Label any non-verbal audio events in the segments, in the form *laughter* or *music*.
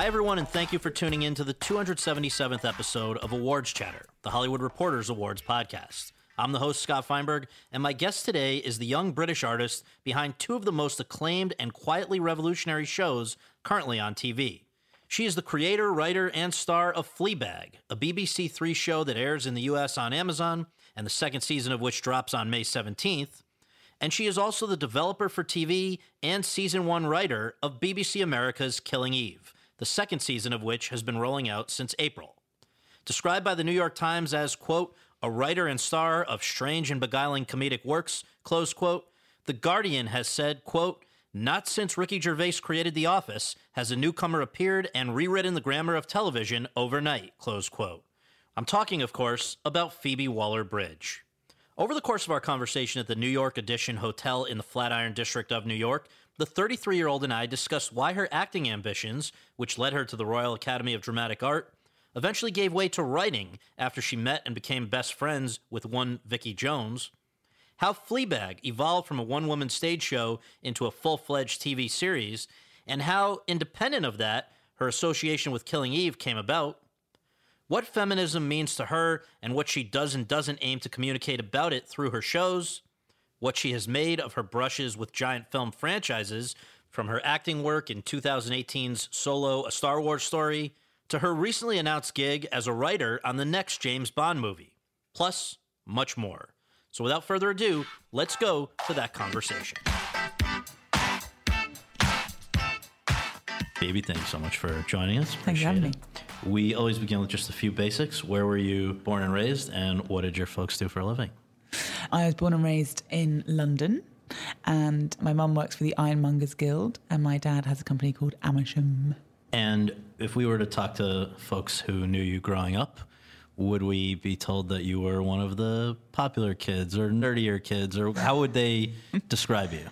Hi, everyone, and thank you for tuning in to the 277th episode of Awards Chatter, the Hollywood Reporters Awards podcast. I'm the host, Scott Feinberg, and my guest today is the young British artist behind two of the most acclaimed and quietly revolutionary shows currently on TV. She is the creator, writer, and star of Fleabag, a BBC Three show that airs in the US on Amazon, and the second season of which drops on May 17th. And she is also the developer for TV and season one writer of BBC America's Killing Eve, the second season of which has been rolling out since April. Described by the New York Times as, quote, a writer and star of strange and beguiling comedic works, close quote, The Guardian has said, quote, not since Ricky Gervais created The Office has a newcomer appeared and rewritten the grammar of television overnight, close quote. I'm talking, of course, about Phoebe Waller Bridge. Over the course of our conversation at the New York Edition Hotel in the Flatiron District of New York, the 33 year old and I discussed why her acting ambitions, which led her to the Royal Academy of Dramatic Art, eventually gave way to writing after she met and became best friends with one Vicky Jones, how Fleabag evolved from a one woman stage show into a full fledged TV series, and how, independent of that, her association with Killing Eve came about, what feminism means to her and what she does and doesn't aim to communicate about it through her shows, what she has made of her brushes with giant film franchises, from her acting work in 2018's Solo, a Star Wars story, to her recently announced gig as a writer on the next James Bond movie, plus much more. So without further ado, let's go to that conversation. Baby, thanks so much for joining us. Thanks for having Appreciate it. We always begin with just a few basics. Where were you born and raised, and what did your folks do for a living? I was born and raised in London, and my mum works for the Ironmongers Guild, and my dad has a company called Amersham. And if we were to talk to folks who knew you growing up, would we be told that you were one of the popular kids or nerdier kids, or how would they *laughs* describe you?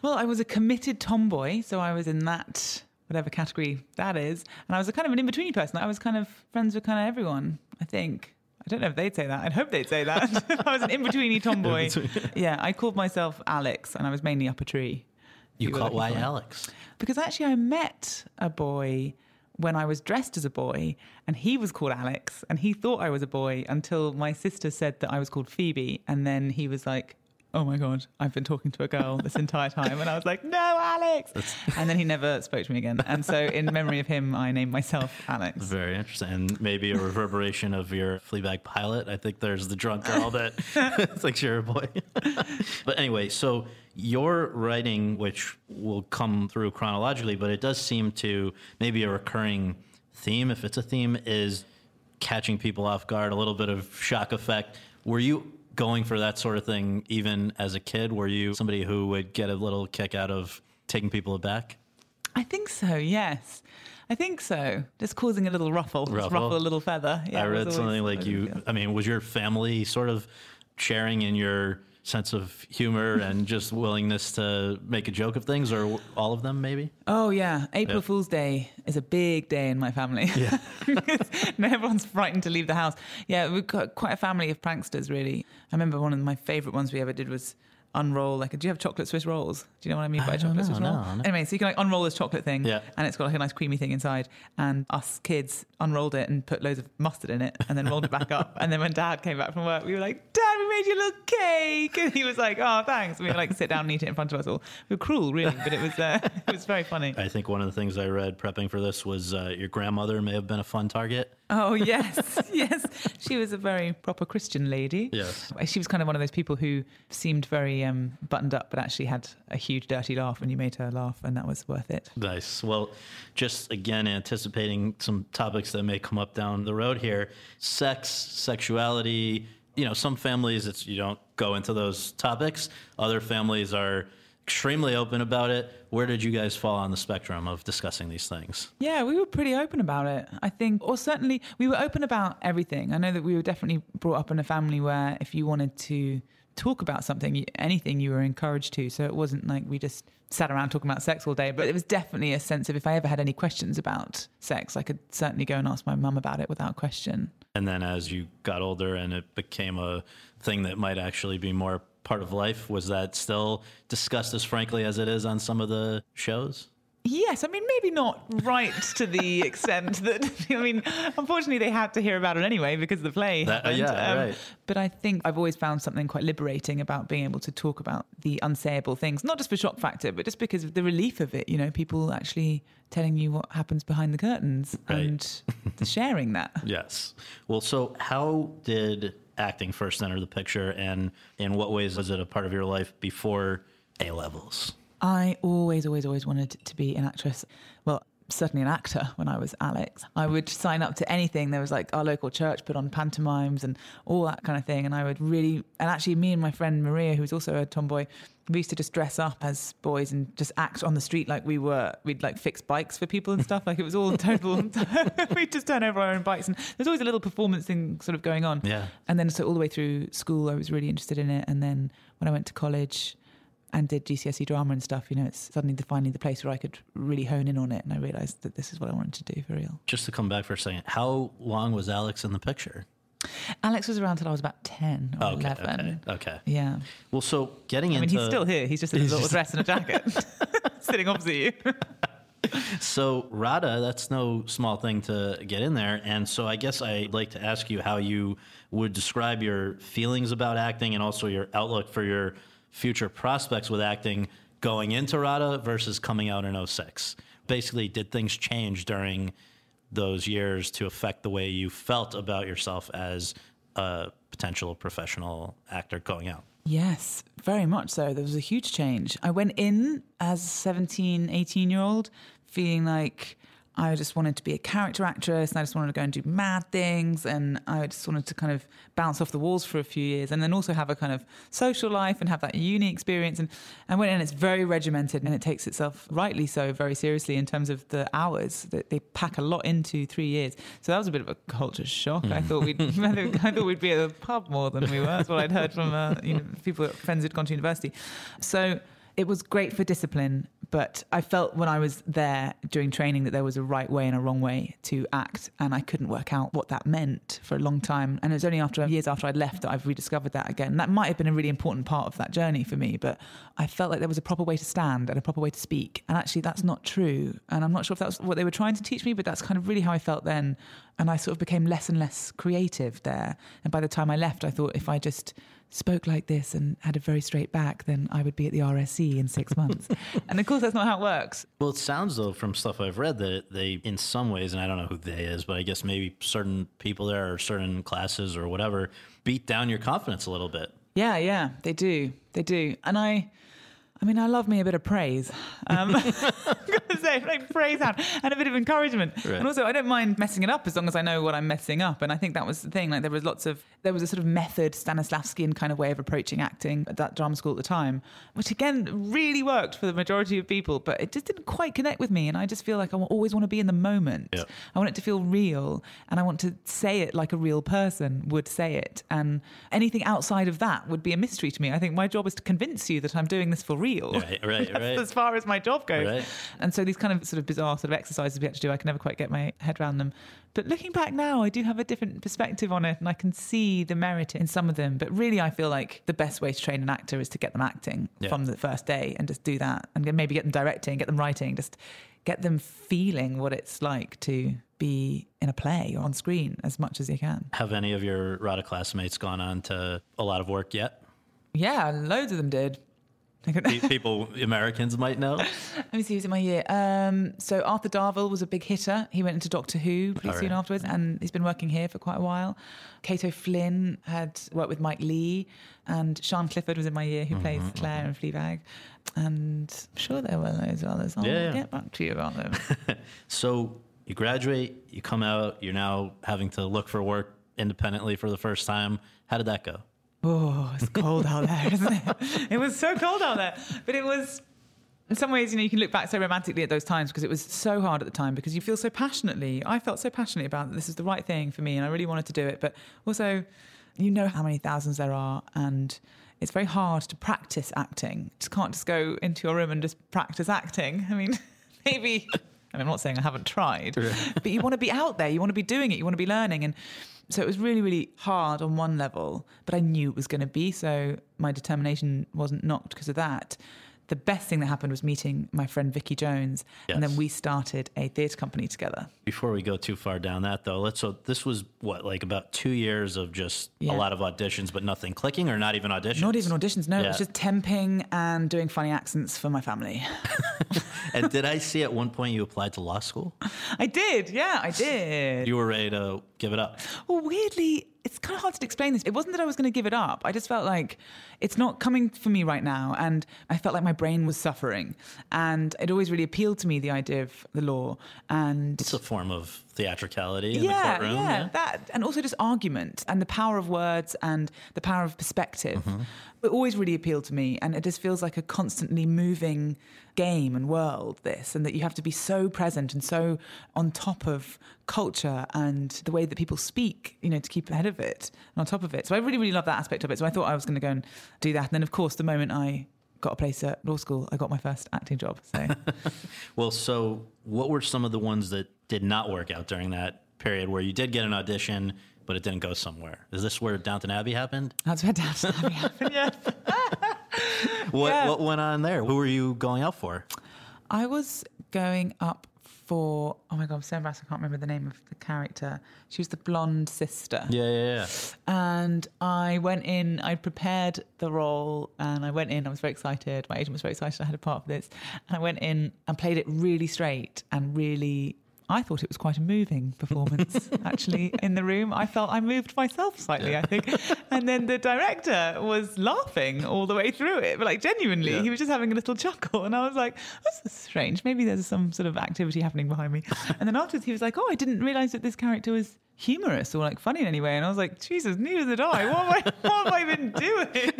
Well, I was a committed tomboy, so I was in that whatever category that is, and I was a kind of an in between person. I was kind of friends with kind of everyone. I think. I don't know if they'd say that. I'd hope they'd say that. *laughs* I was an in betweeny tomboy. *laughs* yeah, I called myself Alex, and I was mainly up a tree. You You were call looking why. Alex? Because actually, I met a boy when I was dressed as a boy, and he was called Alex, and he thought I was a boy until my sister said that I was called Phoebe, and then he was like, "Oh my god, I've been talking to a girl this entire time," and I was like, "No, Alex," *laughs* and then he never spoke to me again. And so, in memory of him, I named myself Alex. Very interesting. And maybe a reverberation of your Fleabag pilot. I think there's the drunk girl that *laughs* *laughs* thinks you're a boy. but anyway, so your writing, which will come through chronologically, but it does seem to maybe a recurring theme, if it's a theme, is catching people off guard, a little bit of shock effect. Were you going for that sort of thing even as a kid? Were you somebody who would get a little kick out of taking people aback? I think so. Yes, I think so. Just causing a little ruffle, Just Ruffle? ruffle a little feather. Yeah, I read something like you. I mean, was your family sort of sharing in your sense of humor *laughs* and just willingness to make a joke of things, or all of them, maybe? Oh yeah, April Yeah. Fool's Day is a big day in my family. Yeah, *laughs* everyone's frightened to leave the house. Yeah, we've got quite a family of pranksters. Really, I remember one of my favourite ones we ever did was unroll like do you have chocolate Swiss rolls? Do you know what I mean by I a don't chocolate Swiss know, roll? no, no. Anyway, so you can like unroll this chocolate thing Yeah. and it's got like a nice creamy thing inside. And us kids unrolled it and put loads of mustard in it and then rolled it back up. And then when dad came back from work, we were like, Dad, we made you a little cake. And he was like, Oh, thanks. And we like sit down and eat it in front of us all. We were cruel, really, but it was uh, *laughs* it was very funny. I think one of the things I read prepping for this was uh, your grandmother may have been a fun target. Oh yes, *laughs* yes. She was a very proper Christian lady. Yes. She was kind of one of those people who seemed very um, buttoned up, but actually had a huge dirty laugh when you made her laugh, and that was worth it. Nice. Well, just again, anticipating some topics that may come up down the road here sex, sexuality. You know, some families, it's you don't go into those topics. Other families are extremely open about it. Where did you guys fall on the spectrum of discussing these things? Yeah, we were pretty open about it. I think, or certainly we were open about everything. I know that we were definitely brought up in a family where if you wanted to talk about something, anything, you were encouraged to. So it wasn't like we just sat around talking about sex all day, but it was definitely a sense of if I ever had any questions about sex, I could certainly go and ask my mum about it without question. And then as you got older and it became a thing that might actually be more part of life, was that still discussed as frankly as it is on some of the shows? Yes, I mean maybe not right to the *laughs* extent that *laughs* I mean. Unfortunately, they had to hear about it anyway because of the play. That- uh, happened. Um, yeah, right. But I think I've always found something quite liberating about being able to talk about the unsayable things, not just for shock factor, but just because of the relief of it. You know, people actually telling you what happens behind the curtains Right. and sharing that. *laughs* Yes. Well, so how did acting first enter the picture, and in what ways was it a part of your life before A levels? I always, always, always wanted to be an actress. Well, certainly an actor when I was Alex. I would sign up to anything. There was like our local church put on pantomimes and all that kind of thing. And I would really, and actually, me and my friend Maria, who was also a tomboy, we used to just dress up as boys and just act on the street like we were. We'd like fix bikes for people and stuff. Like it was all total. *laughs* *laughs* we'd just turn over our own bikes. And there's always a little performance thing sort of going on. Yeah. And then so all the way through school, I was really interested in it. And then when I went to college, and did GCSE drama and stuff, you know, it's suddenly the, finally the place where I could really hone in on it. And I realized that this is what I wanted to do for real. Just to come back for a second, how long was Alex in the picture? Alex was around till I was about 10 or Okay, 11. okay, okay. Yeah. Well, so getting into I mean, he's still here. He's just in a little dress and a jacket, *laughs* sitting opposite you. *laughs* So RADA, that's no small thing to get in there. And so I guess I'd like to ask you how you would describe your feelings about acting and also your outlook for your future prospects with acting going into RADA versus coming out in 06. Basically, did things change during those years to affect the way you felt about yourself as a potential professional actor going out? Yes, very much so. There was a huge change. I went in as a 17, 18 year old feeling like I just wanted to be a character actress and I just wanted to go and do mad things and I just wanted to kind of bounce off the walls for a few years and then also have a kind of social life and have that uni experience and I went in it's very regimented and it takes itself rightly so very seriously in terms of the hours that they pack a lot into three years. So that was a bit of a culture shock. I thought we'd *laughs* I thought- I thought we'd be at the pub more than we were. That's what I'd heard from uh, you know people friends who'd gone to university. So it was great for discipline, but I felt when I was there doing training that there was a right way and a wrong way to act, and I couldn't work out what that meant for a long time. And it was only after years after I'd left that I've rediscovered that again. That might have been a really important part of that journey for me, but I felt like there was a proper way to stand and a proper way to speak. And actually, that's not true. And I'm not sure if that's what they were trying to teach me, but that's kind of really how I felt then. And I sort of became less and less creative there. And by the time I left, I thought if I just spoke like this and had a very straight back, then I would be at the RSC in six *laughs* months. and of course, that's not how it works. Well, it sounds though from stuff I've read that they, in some ways, and I don't know who they is, but I guess maybe certain people there or certain classes or whatever beat down your confidence a little bit. Yeah, yeah, they do. They do. And I. I mean, I love me a bit of praise. Um, *laughs* I'm gonna say, like praise out and a bit of encouragement. Right. And also, I don't mind messing it up as long as I know what I'm messing up. And I think that was the thing. Like, there was lots of, there was a sort of method, Stanislavskian kind of way of approaching acting at that drama school at the time, which again really worked for the majority of people, but it just didn't quite connect with me. And I just feel like I always want to be in the moment. Yeah. I want it to feel real and I want to say it like a real person would say it. And anything outside of that would be a mystery to me. I think my job is to convince you that I'm doing this for real real. Right, *laughs* right, right. as far as my job goes. Right. And so these kind of sort of bizarre sort of exercises we had to do, I can never quite get my head around them. But looking back now, I do have a different perspective on it and I can see the merit in some of them. But really, I feel like the best way to train an actor is to get them acting Yeah. from the first day and just do that and maybe get them directing, get them writing, just get them feeling what it's like to be in a play or on screen as much as you can. Have any of your RADA classmates gone on to a lot of work yet? Yeah, loads of them did. Pe- *laughs* People, Americans might know. Let me see who's in my year. Um, so Arthur Darvill was a big hitter. He went into Doctor Who pretty All soon right. afterwards, and he's been working here for quite a while. Kate O'Flynn had worked with Mike Leigh, and Sian Clifford was in my year, who Mm-hmm, plays Claire in Fleabag. And I'm sure there were loads of others. I'll yeah. get back to you about them. *laughs* So you graduate, you come out, you're now having to look for work independently for the first time. How did that go? Oh, it's cold out there, isn't it? It was so cold out there. But it was, in some ways, you know, you can look back so romantically at those times because it was so hard at the time because you feel so passionately. I felt so passionately about this is the right thing for me and I really wanted to do it. But also, you know how many thousands there are and it's very hard to practice acting. You just can't just go into your room and just practice acting. I mean, *laughs* maybe. Mean, I'm not saying I haven't tried, but you want to be out there. You want to be doing it. You want to be learning. And so it was really, really hard on one level, but I knew it was going to be. So my determination wasn't knocked because of that. The best thing that happened was meeting my friend Vicky Jones, and then we started a theatre company together. Before we go too far down that though, let's so this was what like about two years of just Yeah. a lot of auditions, but nothing clicking or not even auditions. Not even auditions, no, it was Yeah. just temping and doing funny accents for my family. *laughs* and did I see at one point you applied to law school? I did, yeah, I did. You were ready to give it up. Well, weirdly, it's kind of hard to explain this. It wasn't that I was going to give it up. I just felt like it's not coming for me right now. And I felt like my brain was suffering. And it always really appealed to me, the idea of the law. And It's a form of theatricality in yeah, the courtroom. yeah, that, and also just argument and the power of words and the power of perspective. Mm-hmm. It always really appealed to me, and it just feels like a constantly moving game and world. This, and that you have to be so present and so on top of culture and the way that people speak, you know, to keep ahead of it and on top of it. So I really, really love that aspect of it. So I thought I was going to go and do that, and then of course the moment I got a place at law school, I got my first acting job. So. *laughs* Well, so what were some of the ones that did not work out during that period where you did get an audition, but it didn't go somewhere? Is this where Downton Abbey happened? That's where Downton Abbey *laughs* happened. Yeah. *laughs* What Yeah. what went on there? Who were you going out for? I was going up for oh my god, I'm so embarrassed I can't remember the name of the character. She was the blonde sister. Yeah, yeah, yeah. And I went in, I prepared the role and I went in, I was very excited. My agent was very excited I had a part of this. And I went in and played it really straight and really I thought it was quite a moving performance, *laughs* actually, in the room. I felt I moved myself slightly, I think. And then the director was laughing all the way through it, but like genuinely, Yeah. he was just having a little chuckle. And I was like, this is strange. Maybe there's some sort of activity happening behind me. And then afterwards, he was like, oh, I didn't realize that this character was humorous or like funny in any way. And I was like, Jesus, neither did I. What have I, *laughs* what have I been doing?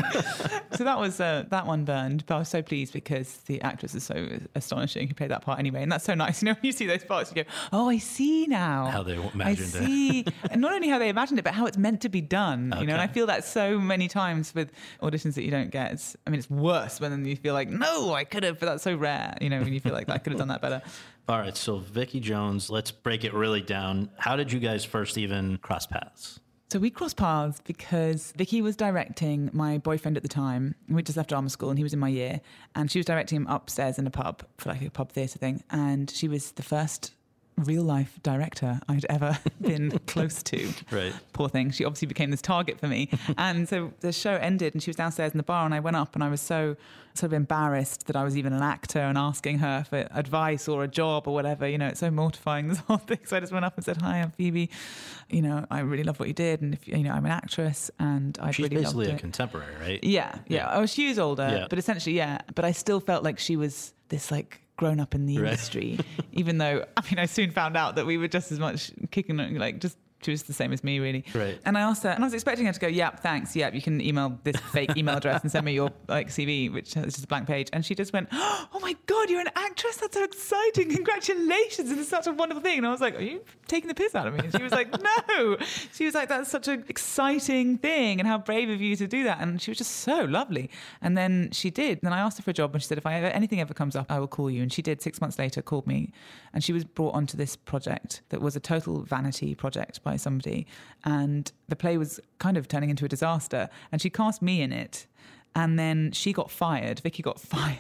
*laughs* so that was uh, that one burned. But I was so pleased because the actress is so astonishing who played that part anyway. And that's so nice. You know, when you see those parts, you go, oh, I see now. How they I imagined it. see. *laughs* and not only how they imagined it, but how it's meant to be done. You know, and I feel that so many times with auditions that you don't get. It's, I mean, it's worse when you feel like, no, I could have, but that's so rare. You know, when you feel like I could have done that better. All right, so Vicky Jones, let's break it really down. How did you guys first even cross paths? So we crossed paths because Vicky was directing my boyfriend at the time. We just left drama school and he was in my year. And she was directing him upstairs in a pub for like a pub theatre thing. And she was the first real life director I'd ever *laughs* been close to. *laughs* Right. Poor thing. She obviously became this target for me. *laughs* and so the show ended and she was downstairs in the bar and I went up and I was so sort of embarrassed that I was even an actor and asking her for advice or a job or whatever. You know, it's so mortifying this whole thing. So I just went up and said, Hi, I'm Phoebe. You know, I really love what you did and if you know, I'm an actress and I She's really loved basically a it. contemporary, right? Yeah, yeah. Oh, she was older, Yeah. but essentially, yeah. But I still felt like she was this like grown up in the Right. industry, even though I mean, I soon found out that we were just as much kicking, like just she was the same as me, really. Right. And I asked her, and I was expecting her to go, "Yep, thanks. Yep, you can email this fake email address and send me your like CV, which is just a blank page." And she just went, "Oh my god, you're an actress! That's so exciting! Congratulations! It's such a wonderful thing." And I was like, "Are you taking the piss out of me?" And she was like, *laughs* "No." She was like, "That's such an exciting thing, and how brave of you to do that." And she was just so lovely. And then she did. Then I asked her for a job, and she said, "If I ever, anything ever comes up, I will call you." And she did. Six months later, called me, and she was brought onto this project that was a total vanity project by somebody, and the play was kind of turning into a disaster. And she cast me in it. And then she got fired. Vicky got *laughs* fired.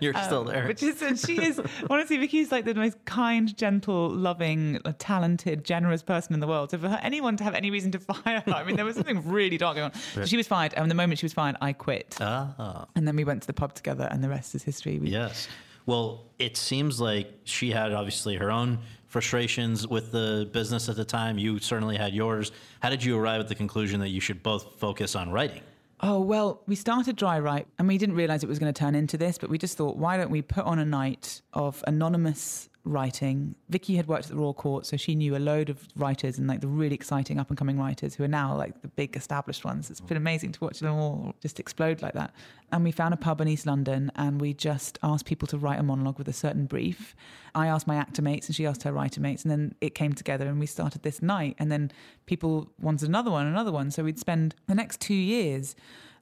You're still there. Which is, and she is, *laughs* honestly, Vicky's like the most kind, gentle, loving, talented, generous person in the world. So for her, anyone to have any reason to *laughs* fire her, I mean, there was something really dark going on. So she was fired. And the moment she was fired, I quit. Ah, And then we went to the pub together, and the rest is history. We, yes. Well, it seems like she had obviously her own frustrations with the business at the time. You certainly had yours. How did you arrive at the conclusion that you should both focus on writing? Oh, well, we started DryWrite and we didn't realize it was going to turn into this, but we just thought, why don't we put on a night of anonymous writing? Vicky had worked at the Royal Court, so she knew a load of writers and like the really exciting up and coming writers who are now like the big established ones. It's been amazing to watch them all just explode like that. And we found a pub in East London and we just asked people to write a monologue with a certain brief. I asked my actor mates and she asked her writer mates, and then it came together and we started this night. And then people wanted another one, another one. So we'd spend the next two years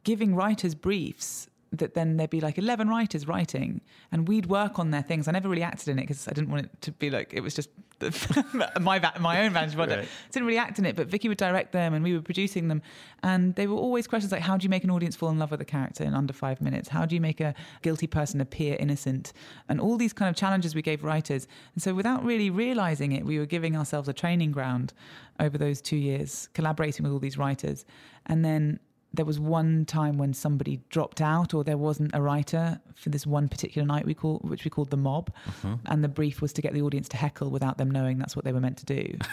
giving writers briefs that then there'd be like 11 writers writing and we'd work on their things. I never really acted in it because I didn't want it to be like, it was just *laughs* my, va- my own vantage point. Right. I didn't really act in it, but Vicky would direct them and we were producing them. And they were always questions like, how do you make an audience fall in love with a character in under five minutes? How do you make a guilty person appear innocent? And all these kind of challenges we gave writers. And so without really realizing it, we were giving ourselves a training ground over those two years, collaborating with all these writers. And then there was one time when somebody dropped out or there wasn't a writer for this one particular night we call which we called the mob. Mm-hmm. And the brief was to get the audience to heckle without them knowing that's what they were meant to do. *laughs*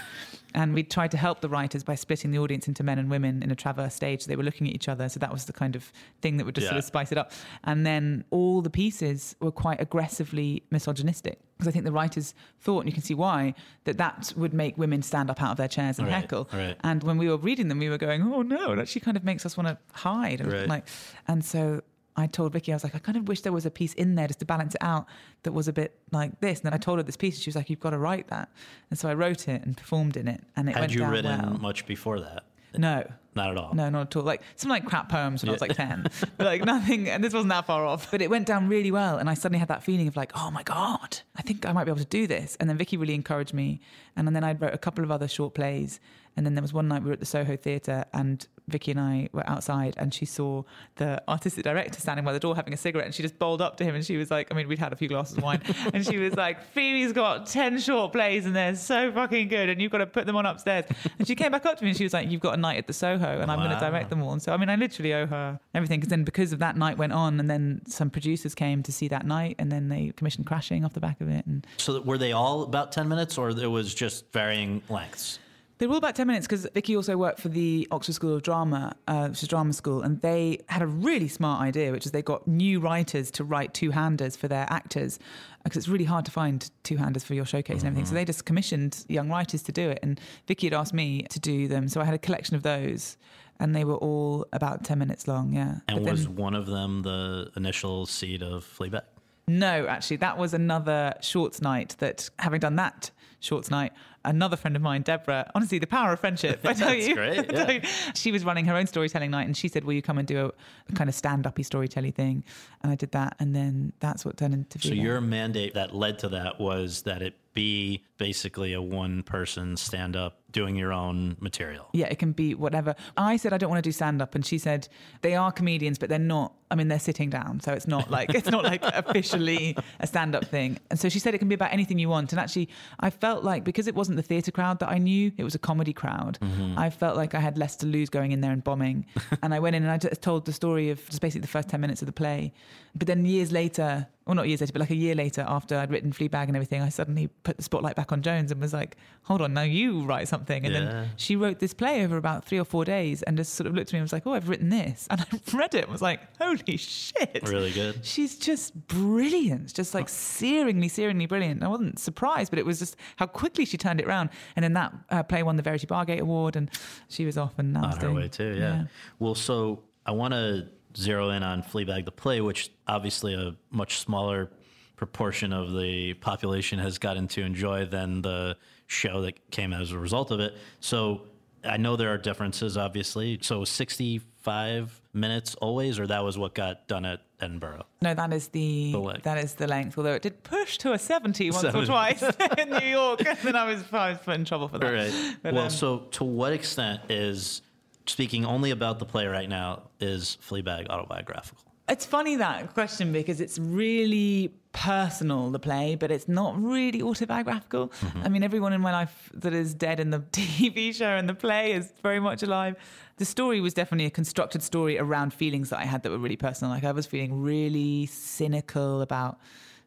And we tried to help the writers by splitting the audience into men and women in a traverse stage. They were looking at each other so that was the kind of thing that would just sort of spice it up. And then all the pieces were quite aggressively misogynistic because I think the writers thought, and you can see why, that that would make women stand up out of their chairs and Right, heckle. right. And when we were reading them, we were going, "Oh no!" It actually kind of makes us want to hide. And Right. Like, and so I told Vicky, I was like, I kind of wish there was a piece in there just to balance it out that was a bit like this. And then I told her this piece, and she was like, "You've got to write that." And so I wrote it and performed in it, and it Had went you down written well. much before that? No. Not at all. No, not at all. Like some like crap poems when I was like 10. *laughs* But like nothing, and this wasn't that far off. But it went down really well. And I suddenly had that feeling of like, oh my God, I think I might be able to do this. And then Vicky really encouraged me. And then I wrote a couple of other short plays. And then there was one night we were at the Soho Theatre and Vicky and I were outside and she saw the artistic director standing by the door having a cigarette and she just bowled up to him and she was like, I mean, we'd had a few glasses of wine *laughs* and she was like, Phoebe's got 10 short plays and they're so fucking good and you've got to put them on upstairs. And she came back up to me and she was like, you've got a night at the Soho and I'm going to direct them all. And so, I mean, I literally owe her everything because then because of that night went on and then some producers came to see that night and then they commissioned Crashing off the back of it. And So were they all about 10 minutes or there was just varying lengths? They were all about 10 minutes because Vicky also worked for the Oxford School of Drama, uh, which is drama school, and they had a really smart idea, which is they got new writers to write two handers for their actors because it's really hard to find two handers for your showcase and everything. So they just commissioned young writers to do it, and Vicky had asked me to do them. So I had a collection of those, and they were all about 10 minutes long, yeah. And was one of them the initial seed of Fleabag? no, actually, that was another shorts night that, having done that shorts night, another friend of mine, Deborah, honestly, the power of friendship. I *laughs* tell That's you. great, *laughs* yeah. She was running her own storytelling night and she said, Will you come and do a, a kind of stand uppy storytelling thing? And I did that. And then that's what turned into So your mandate that led to that was that it be basically a one person stand up doing your own material. Yeah, it can be whatever. I said I don't want to do stand up, and she said they are comedians, but they're not. I mean, they're sitting down, so it's not like it's not like *laughs* officially a stand up thing. And so she said it can be about anything you want. And actually, I felt like because it wasn't the theatre crowd that I knew, it was a comedy crowd. Mm-hmm. I felt like I had less to lose going in there and bombing. *laughs* and I went in and I just told the story of just basically the first ten minutes of the play. But then years later, well, not years later, but like a year later after I'd written Fleabag and everything, I suddenly put the spotlight back on Jones and was like, hold on, now you write something. And Yeah. then she wrote this play over about three or four days and just sort of looked at me and was like, oh, I've written this. *laughs* And I read it and was like, holy shit. Really good. She's just brilliant, just like searingly, searingly brilliant. I wasn't surprised, but it was just how quickly she turned it around. And then that uh, play won the Verity Bargate Award, and she was off and now on her way too. Yeah. Well, so I want to zero in on Fleabag the play, which obviously a much smaller proportion of the population has gotten to enjoy than the show that came as a result of it. So I know there are differences, obviously. So 65 minutes always, or that was what got done at Edinburgh. No, that is the, The length. that is the length. Although it did push to a seventy once 70. or twice *laughs* in New York, and then I was, I was put in trouble for that. Right. But, well, um, so to what extent is speaking only about the play right now is Fleabag autobiographical? It's funny that question because it's really personal, the play, but it's not really autobiographical. Mm-hmm. I mean, everyone in my life that is dead in the *laughs* TV show and the play is very much alive. The story was definitely a constructed story around feelings that I had that were really personal. Like I was feeling really cynical about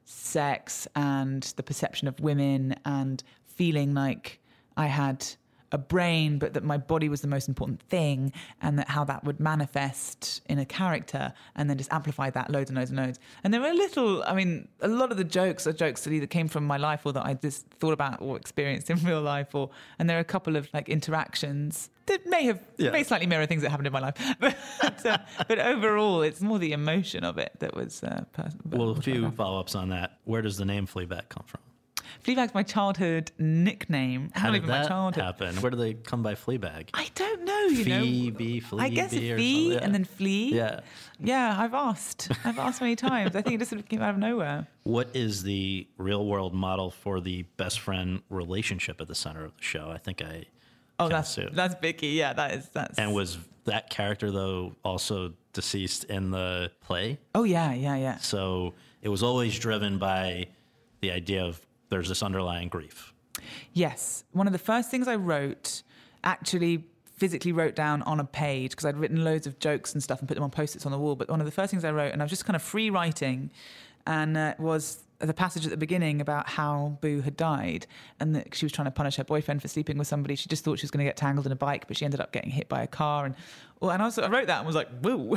sex and the perception of women and feeling like I had a brain, but that my body was the most important thing, and that how that would manifest in a character, and then just amplify that loads and loads and loads. And there were a little, I mean, a lot of the jokes are jokes that either came from my life or that I just thought about or experienced in *laughs* real life, or and there are a couple of like interactions that may have Yeah. may slightly mirror things that happened in my life, *laughs* but, uh, but overall, it's more the emotion of it that was. Uh, pers- Well, a few follow ups on that. Where does the name Fleabag come from? Fleabag's my childhood nickname. How Not did even my that childhood. happen? Where do they come by Fleabag? I don't know. You Phoebe, know, I guess it's Fee something, and then Flea. Yeah. yeah. I've asked. I've asked many times. I think it just sort of came out of nowhere. What is the real world model for the best friend relationship at the center of the show? I think I. Oh, that's assume. that's Vicky. Yeah, that is that's. And was that character though also deceased in the play? oh yeah, yeah, yeah. So it was always driven by the idea of there's this underlying grief. Yes, one of the first things I wrote, actually physically wrote down on a page because I'd written loads of jokes and stuff and put them on post-its on the wall. But one of the first things I wrote, and I was just kind of free writing, and uh, was the passage at the beginning about how Boo had died and that she was trying to punish her boyfriend for sleeping with somebody. She just thought she was going to get tangled in a bike, but she ended up getting hit by a car. And well, and I, was, I wrote that and was like, "Woo, *laughs*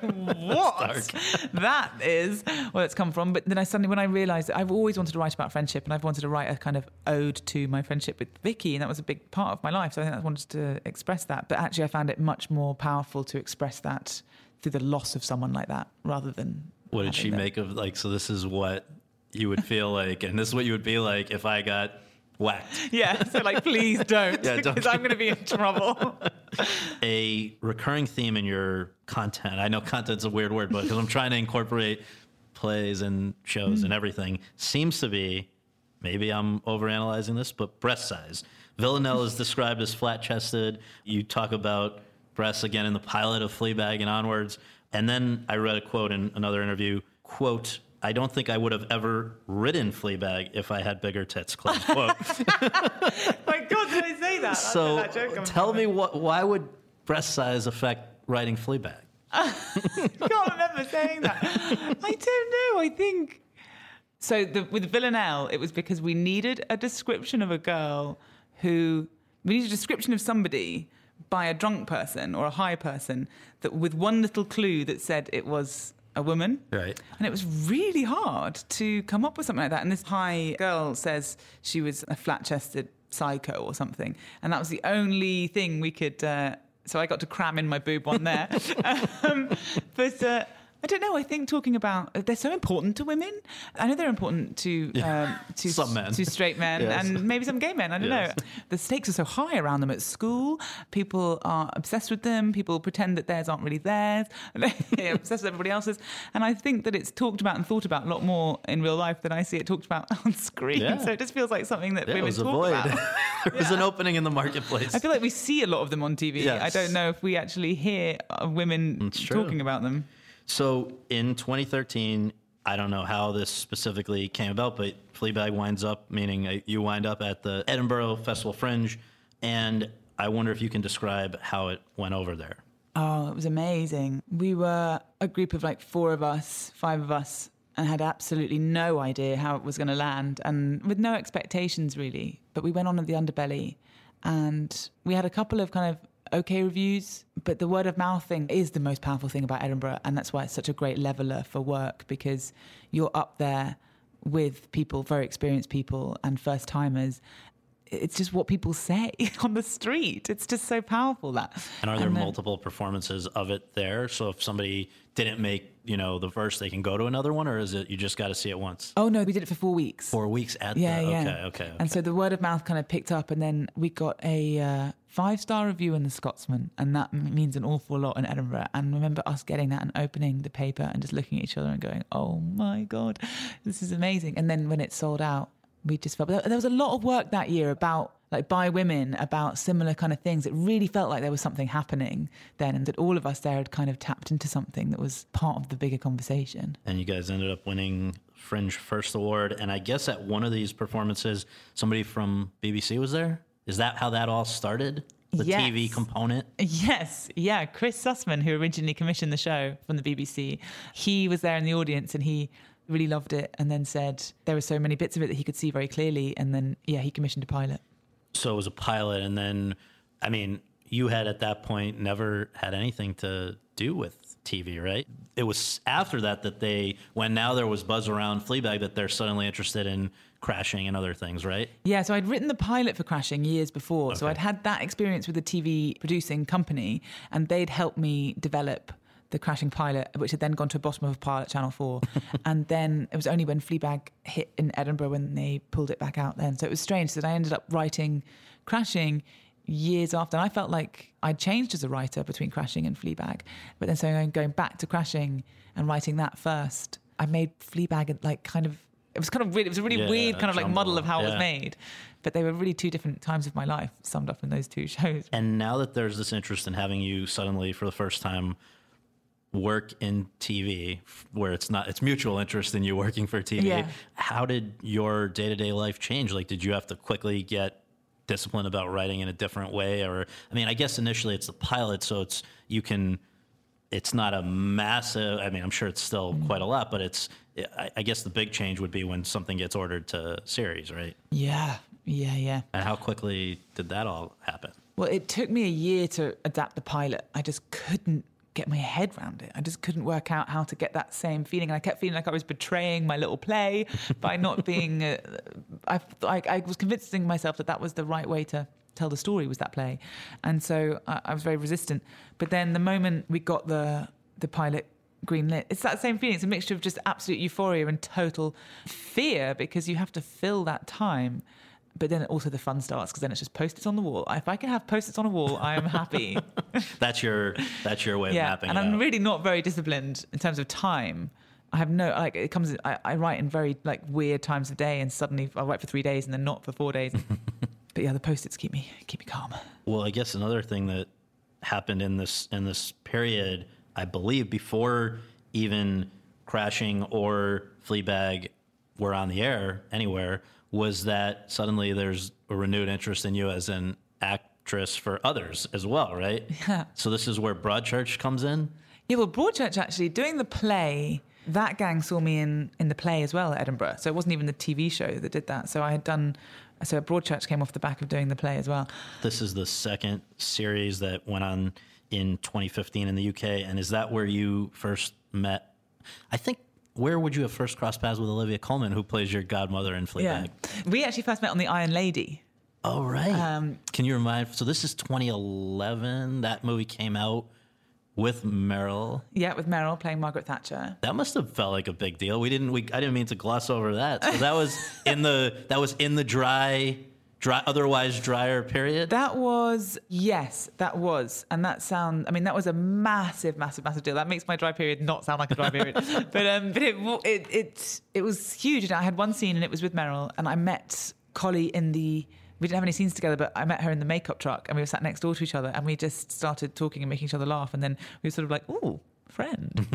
what? that is where it's come from." But then I suddenly, when I realised that I've always wanted to write about friendship, and I've wanted to write a kind of ode to my friendship with Vicky, and that was a big part of my life. So I think I wanted to express that. But actually, I found it much more powerful to express that through the loss of someone like that, rather than What did she make of like? So this is what you would feel like, and this is what you would be like if I got whacked. Yeah, so like, please don't, *laughs* Yeah, don't. because I'm going to be in trouble. *laughs* A recurring theme in your content. I know content's a weird word, but because I'm trying to incorporate plays and shows Hmm. and everything, seems to be. Maybe I'm overanalyzing this, but breast size. Villanelle is described as flat-chested. You talk about breasts again in the pilot of Fleabag and onwards. And then I read a quote in another interview. Quote. I don't think I would have ever ridden Fleabag if I had bigger tits. Close *laughs* quote. My God, did I say that? So that tell me what? Why would breast size affect writing Fleabag? I can't remember saying that. I don't know. I think so. The, with Villanelle, it was because we needed a description of a girl who we needed a description of somebody by a drunk person or a high person that with one little clue that said it was a woman. Right. And it was really hard to come up with something like that. And this high girl says she was a flat chested psycho or something. And that was the only thing we could. Uh, so I got to cram in my boob on there. *laughs* um, but. Uh, I don't know. I think talking about they're so important to women. I know they're important to um, to *laughs* Some men. to straight men Yes. and maybe some gay men. I don't Yes. know. The stakes are so high around them at school. People are obsessed with them. People pretend that theirs aren't really theirs. *laughs* They're obsessed with everybody else's. And I think that it's talked about and thought about a lot more in real life than I see it talked about *laughs* on screen. Yeah. So it just feels like something that Yeah, women talk void. about. there was an opening in the marketplace. I feel like we see a lot of them on TV. I don't know if we actually hear uh, women talking about them. So in 2013, I don't know how this specifically came about, but Fleabag winds up, meaning uh, you wind up at the Edinburgh Festival Fringe, and I wonder if you can describe how it went over there. Oh, it was amazing. We were a group of like four of us, five of us and had absolutely no idea how it was going to land and with no expectations really. But we went on at the underbelly and we had a couple of kind of okay reviews, but the word of mouth thing is the most powerful thing about Edinburgh. And that's why it's such a great leveler for work because you're up there with people, very experienced people and first timers. It's just what people say *laughs* on the street. It's just so powerful that. And are there then- multiple performances of it there? So if somebody didn't make, you know, the first, they can go to another one, or is it you just got to see it once? Oh no, we did it for four weeks. Four weeks at Yeah, the, yeah. okay, okay, okay. And so the word of mouth kind of picked up, and then we got a uh, five star review in the Scotsman, and that means an awful lot in Edinburgh. And remember us getting that and opening the paper and just looking at each other and going, "Oh my god, this is amazing!" And then when it sold out, we just felt there was a lot of work that year about like by women about similar kind of things. It really felt like there was something happening then, and that all of us there had kind of tapped into something that was part of the bigger conversation. and you guys ended up winning Fringe First Award. And I guess at one of these performances, somebody from BBC was there. Is that how that all started? The Yes. TV component. Yes, yeah. Chris Sussman, who originally commissioned the show from the BBC, he was there in the audience and he really loved it and then said there were so many bits of it that he could see very clearly. And then, yeah, he commissioned a pilot. So it was a pilot, and then, I mean, you had at that point never had anything to do with TV, right? It was after that that they, when now there was buzz around Fleabag, that they're suddenly interested in crashing and other things, right? Yeah, so I'd written the pilot for Crashing years before. So I'd had that experience with a TV producing company and they'd helped me develop the Crashing pilot, which had then gone to bottom of a pile at Channel 4. *laughs* and then it was only when Fleabag hit in Edinburgh when they pulled it back out then. So it was strange that I ended up writing Crashing years after. And I felt like I'd changed as a writer between Crashing and Fleabag. But then so going- going back to Crashing and writing that first, I made Fleabag like kind of it was kind of weird. It was a really Yeah, weird kind of like model jumble, of how it was made. But they were really two different times of my life summed up in those two shows. And now that there's this interest in having you suddenly, for the first time, work in TV, where it's not, it's mutual interest in you working for TV. Yeah. How did your day to day life change? Like, did you have to quickly get disciplined about writing in a different way? Or, I mean, I guess initially it's the pilot, so it's, you can, it's not a massive, I mean, I'm sure it's still mm-hmm. quite a lot, but it's, I, I guess the big change would be when something gets ordered to series, right? Yeah, yeah, yeah. And how quickly did that all happen? Well, it took me a year to adapt the pilot. I just couldn't get my head around it. I just couldn't work out how to get that same feeling. And I kept feeling like I was betraying my little play by not *laughs* being. Uh, I, I, I was convincing myself that that was the right way to tell the story was that play, and so I, I was very resistant. But then the moment we got the the pilot green lit, it's that same feeling. It's a mixture of just absolute euphoria and total fear because you have to fill that time. But then also the fun starts because then it's just post-its on the wall. If I can have post-its on a wall, I am happy. *laughs* That's your, that's your way of yeah, mapping and I'm out. really not very disciplined in terms of time. I have no like it comes. I, I write in very like weird times of day, and suddenly I write for three days and then not for four days. *laughs* but yeah, the post-its keep me keep me calm. Well, I guess another thing that happened in this in this period, I believe, before even crashing or Fleabag were on the air anywhere, was that suddenly there's a renewed interest in you as an actress for others as well, right? *laughs* Yeah. So this is where Broadchurch comes in. Yeah, well, Broadchurch actually doing the play. That gang saw me in in the play as well at Edinburgh. So it wasn't even the TV show that did that. So I had done. So Broadchurch came off the back of doing the play as well. This is the second series that went on in 2015 in the UK, and is that where you first met? I think. Where would you have first crossed paths with Olivia Colman, who plays your godmother in Fleabag? Yeah, we actually first met on the Iron Lady. Oh, right. Um, Can you remind? So this is 2011. That movie came out with Meryl. Yeah, with Meryl playing Margaret Thatcher. That must have felt like a big deal. We didn't. We I didn't mean to gloss over that. So that was *laughs* in the that was in the dry, dry, otherwise drier period. That was yes, that was, and that sound. I mean, that was a massive, massive, massive deal. That makes my dry period not sound like a dry period, *laughs* but um, but it it it it was huge. And I had one scene, and it was with Meryl, and I met Collie in the. We didn't have any scenes together, but I met her in the makeup truck, and we were sat next door to each other, and we just started talking and making each other laugh, and then we were sort of like, "Ooh, friend,"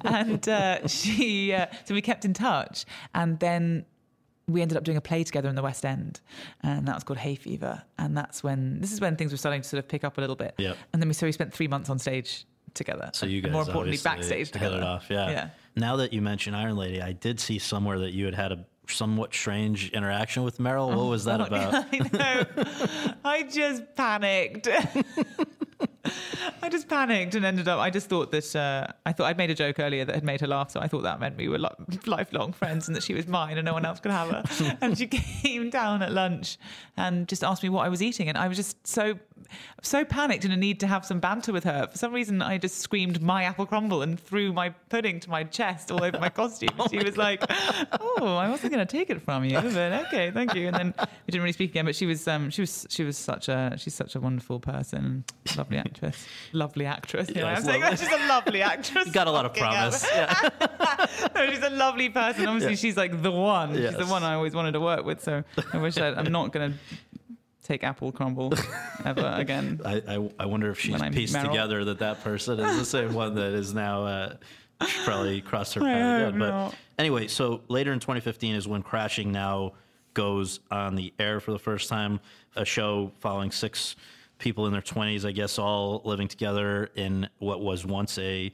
*laughs* and uh, she. Uh, so we kept in touch, and then we ended up doing a play together in the West End, and that was called Hay Fever. And that's when this is when things were starting to sort of pick up a little bit. Yep. And then we so we spent three months on stage together. So you and guys more importantly backstage hit it together. off, yeah. Yeah. Now that you mention Iron Lady, I did see somewhere that you had had a somewhat strange interaction with Meryl. What oh, was that *laughs* about? I know. I just panicked. *laughs* I just panicked and ended up. I just thought that uh, I thought I'd made a joke earlier that had made her laugh, so I thought that meant we were li- lifelong friends and that she was mine and no one else could have her. *laughs* and she *laughs* came down at lunch and just asked me what I was eating, and I was just so so panicked in a need to have some banter with her. For some reason, I just screamed "my apple crumble" and threw my pudding to my chest all over my *laughs* costume. she was like, "Oh, I wasn't going to take it from you, but okay, thank you." And then we didn't really speak again. But she was um, she was she was such a she's such a wonderful person, lovely actress, lovely actress. Yeah, I'm saying lovely. she's a lovely *laughs* actress. You got a lot of promise. *laughs* Yeah. no, she's a lovely person. Obviously, Yeah. she's like the one. She's the one I always wanted to work with. So I wish I, I'm not going to take apple crumble *laughs* ever again. I, I, I wonder if she's When I meet pieced Meryl. together that that person is the same one that is now uh, probably crossed her *laughs* path again. But anyway, so later in 2015 is when Crashing Now goes on the air for the first time. A show following six people in their 20s, I guess, all living together in what was once a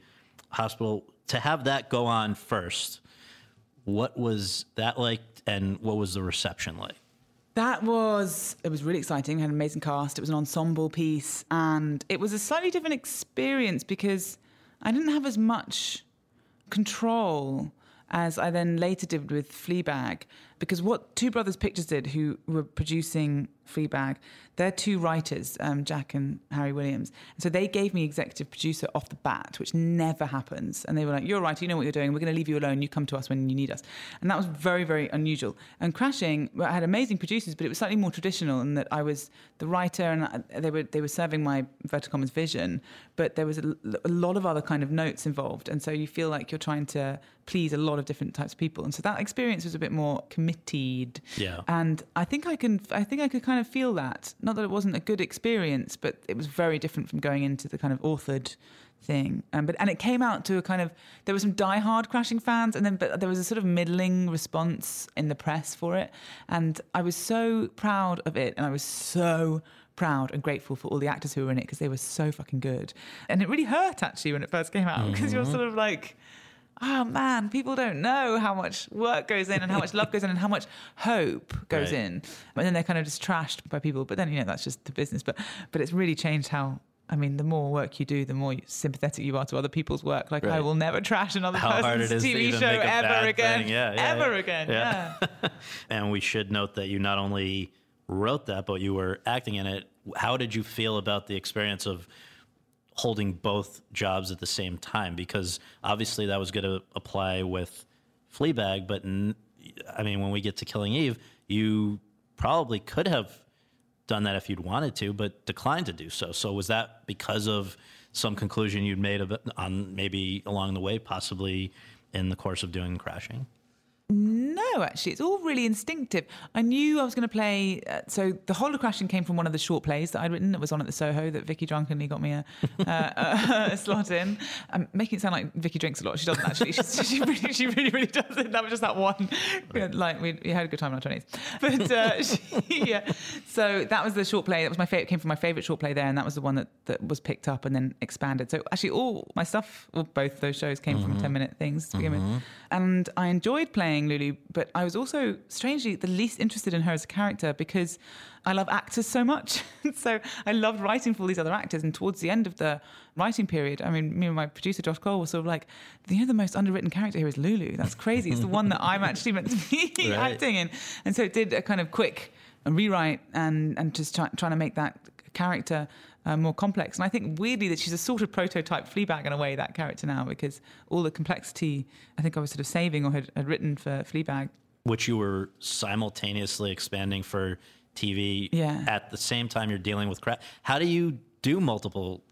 hospital. To have that go on first, what was that like, and what was the reception like? That was it was really exciting. Had an amazing cast. It was an ensemble piece, and it was a slightly different experience because I didn't have as much control as I then later did with Fleabag. Because what Two Brothers Pictures did, who were producing Fleabag, they're two writers, um, Jack and Harry Williams. And so they gave me executive producer off the bat, which never happens. And they were like, "You're a writer, you know what you're doing. We're going to leave you alone. You come to us when you need us." And that was very, very unusual. And Crashing, well, I had amazing producers, but it was slightly more traditional in that I was the writer, and I- they were they were serving my Verticom's vision, but there was a, a lot of other kind of notes involved, and so you feel like you're trying to please a lot of different types of people. And so that experience was a bit more committed. Yeah. And I think I can, I think I could kind of feel that. Not that it wasn't a good experience, but it was very different from going into the kind of authored thing. Um, but and it came out to a kind of there were some diehard crashing fans, and then but there was a sort of middling response in the press for it, and I was so proud of it, and I was so proud and grateful for all the actors who were in it because they were so fucking good, and it really hurt actually when it first came out because you're sort of like oh man, people don't know how much work goes in and how much love goes in and how much hope goes Right. in. And then they're kind of just trashed by people. But then, you know, that's just the business. But but it's really changed how. I mean, the more work you do, the more sympathetic you are to other people's work. Like, I will never trash another How person's it is to TV show ever again. Yeah, yeah, ever yeah. again. Yeah. *laughs* And we should note that you not only wrote that, but you were acting in it. How did you feel about the experience of holding both jobs at the same time? Because obviously that was going to apply with Fleabag, but n- I mean, when we get to Killing Eve, you probably could have done that if you'd wanted to, but declined to do so. So was that because of some conclusion you'd made on maybe along the way, possibly in the course of doing Crashing? No, actually, it's all really instinctive. I knew I was going to play. Uh, so the whole of Crashing came from one of the short plays that I'd written that was on at the Soho that Vicky drunkenly got me a, uh, a *laughs* slot in. I'm making it sound like Vicky drinks a lot. She doesn't actually. She's, she really, she really, really doesn't. That was just that one. We had, like we, we had a good time in our twenties. But uh, *laughs* she, yeah. So that was the short play. That was my favorite. Came from my favorite short play there, and that was the one that that was picked up and then expanded. So actually, all my stuff, well, both those shows came from ten minute things to begin with, and I enjoyed playing Lulu. But I was also strangely the least interested in her as a character because I love actors so much. *laughs* so I loved writing for all these other actors. And towards the end of the writing period, I mean, me and my producer Josh Cole were sort of like, you know, the most underwritten character here is Lulu. That's crazy. It's the one that I'm actually meant to be *laughs* Right. acting in. And so it did a kind of quick rewrite and and just try, trying to make that character uh, more complex. And I think weirdly that she's a sort of prototype Fleabag in a way, that character now, because all the complexity I think I was sort of saving or had, had written for Fleabag. which you were simultaneously expanding for TV Yeah. at the same time you're dealing with crap. How do you do multiple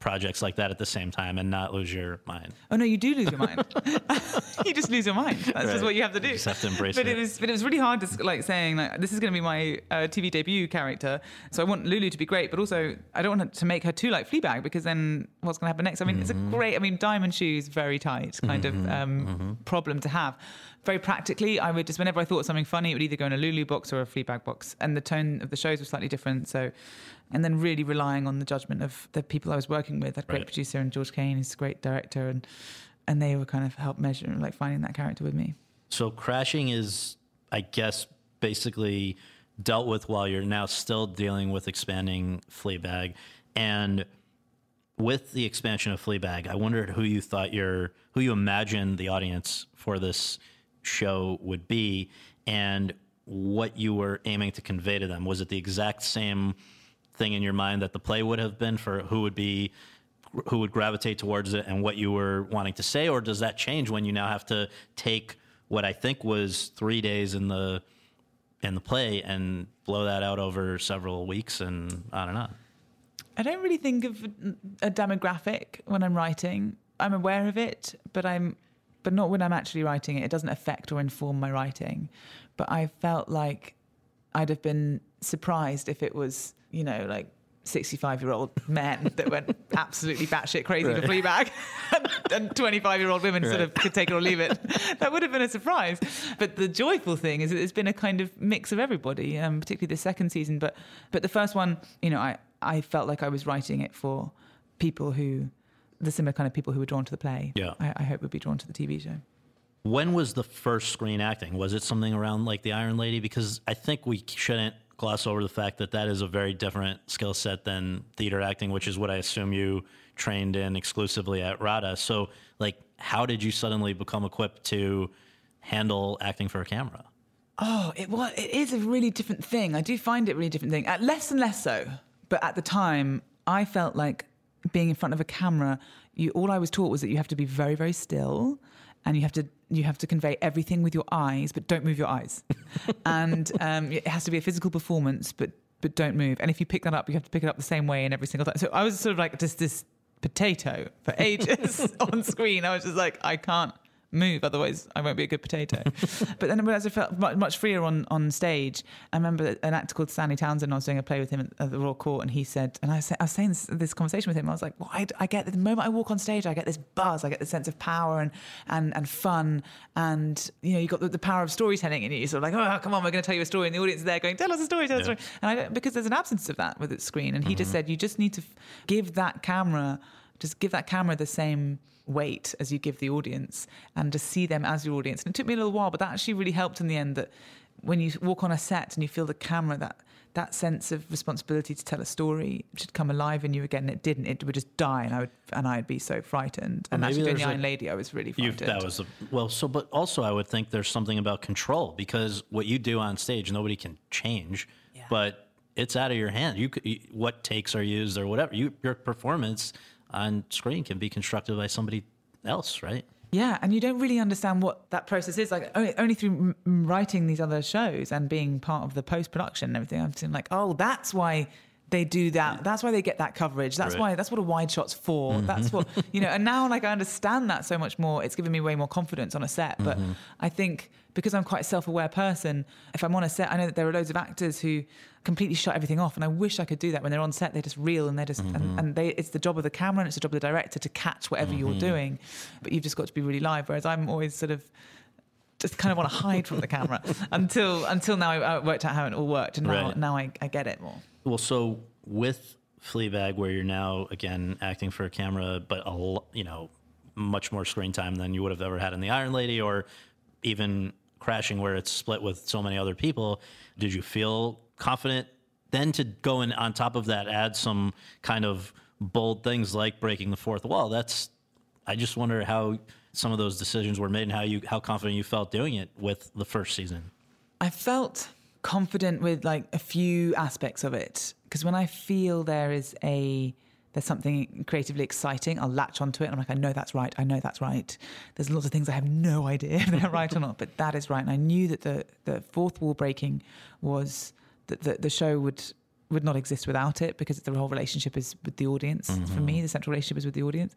projects like that at the same time and not lose your mind? Oh no, you do lose your mind. *laughs* *laughs* you just lose your mind. That's Right. just what you have to do. You just have to embrace but it. it. was, but it was really hard to like saying like this is going to be my uh, TV debut character. So I want Lulu to be great, but also I don't want to make her too like Fleabag because then what's going to happen next? I mean, it's a Mm-hmm. great. I mean, diamond shoes, very tight kind of um, Mm-hmm. problem to have. Very practically, I would just whenever I thought of something funny, it would either go in a Lulu box or a Fleabag box, and the tone of the shows was slightly different. So. And then really relying on the judgment of the people I was working with. Had a great Right. producer and George Kane, who's a great director, and and they were kind of help measure like finding that character with me. So crashing is, I guess, basically dealt with while you're now still dealing with expanding Fleabag, and with the expansion of Fleabag, I wondered who you thought your who you imagined the audience for this show would be, and what you were aiming to convey to them. Was it the exact same thing in your mind that the play would have been for who would be who would gravitate towards it and what you were wanting to say, or does that change when you now have to take what I think was three days in the in the play and blow that out over several weeks and on and on? I don't really think of a demographic when I'm writing. I'm aware of it, but I'm but not when I'm actually writing it. It doesn't affect or inform my writing. But I felt like I'd have been surprised if it was, you know, like 65 year old *laughs* men that went absolutely batshit crazy for Fleabag *laughs* and 25 year old women sort of could take it or leave it. *laughs* That would have been a surprise. But the joyful thing is that it's been a kind of mix of everybody, um, particularly the second season. But but the first one, you know, I, I felt like I was writing it for people who, the similar kind of people who were drawn to the play. Yeah. I, I hope would be drawn to the TV show. When was the first screen acting? Was it something around like the Iron Lady? Because I think we shouldn't gloss over the fact that that is a very different skill set than theater acting, which is what I assume you trained in exclusively at RADA. So, like, how did you suddenly become equipped to handle acting for a camera? Oh, it was. It is a really different thing. I do find it really different thing. At less and less so, but at the time, I felt like being in front of a camera. You, all I was taught was that you have to be very, very still, and you have to you have to convey everything with your eyes, but don't move your eyes. *laughs* and um, it has to be a physical performance, but but don't move. And if you pick that up, you have to pick it up the same way in every single time. So I was sort of like just this potato for *laughs* ages *laughs* on screen. I was just like, I can't move, otherwise I won't be a good potato. *laughs* but then as I felt much, freer on, on stage, I remember an actor called Stanley Townsend. I was doing a play with him at, at the Royal Court, and he said, and I was, I was saying this, this conversation with him. I was like, well, I, I get the moment I walk on stage, I get this buzz, I get this sense of power and and and fun, and you know, you got the, the power of storytelling in you. Sort of like, oh, come on, we're going to tell you a story, and the audience is there going, tell us a story, tell us a story. And I don't, because there's an absence of that with the screen, and he just mm-hmm. said, you just need to f- give that camera just give that camera the same weight as you give the audience and just see them as your audience. And it took me a little while, but that actually really helped in the end that when you walk on a set and you feel the camera, that that sense of responsibility to tell a story should come alive in you again. And it didn't. It would just die, and I would and I'd be so frightened. And maybe actually, doing the Iron a- Lady, I was really frightened. that was a, well. So, but also, I would think there's something about control because what you do on stage, nobody can change. But it's out of your hand. You, you what takes are used or whatever. You, your performance on screen can be constructed by somebody else, right? Yeah, and you don't really understand what that process is like. Only, only through m- writing these other shows and being part of the post production and everything, I've seen like, oh, that's why they do that. That's why they get that coverage. That's Right. why. That's what a wide shot's for. Mm-hmm. That's what you know. And now, like, I understand that so much more. It's given me way more confidence on a set. But mm-hmm. I think because I'm quite a self-aware person, if I'm on a set, I know that there are loads of actors who completely shut everything off, and I wish I could do that. When they're on set, they're just real and they're just and, mm-hmm. and they. It's the job of the camera and it's the job of the director to catch whatever you're doing, but you've just got to be really live. Whereas I'm always sort of just kind of want to hide from the camera *laughs* until until now I, I worked out how it all worked, and now Right. now I, I get it more. Well, so with Fleabag, where you're now again acting for a camera, but you know much more screen time than you would have ever had in the Iron Lady, or even Crashing, where it's split with so many other people. Did you feel confident then to go and on top of that add some kind of bold things like breaking the fourth wall? That's I just wonder how some of those decisions were made and how you how confident you felt doing it with the first season. I felt confident with like a few aspects of it because when I feel there is a there's something creatively exciting, I'll latch onto it. I'm like, I know that's right. I know that's right. There's lots of things I have no *laughs* idea if they're right or not, but that is right. And I knew that the the fourth wall breaking was that the, the show would would not exist without it because the whole relationship is with the audience. For me, the central relationship is with the audience,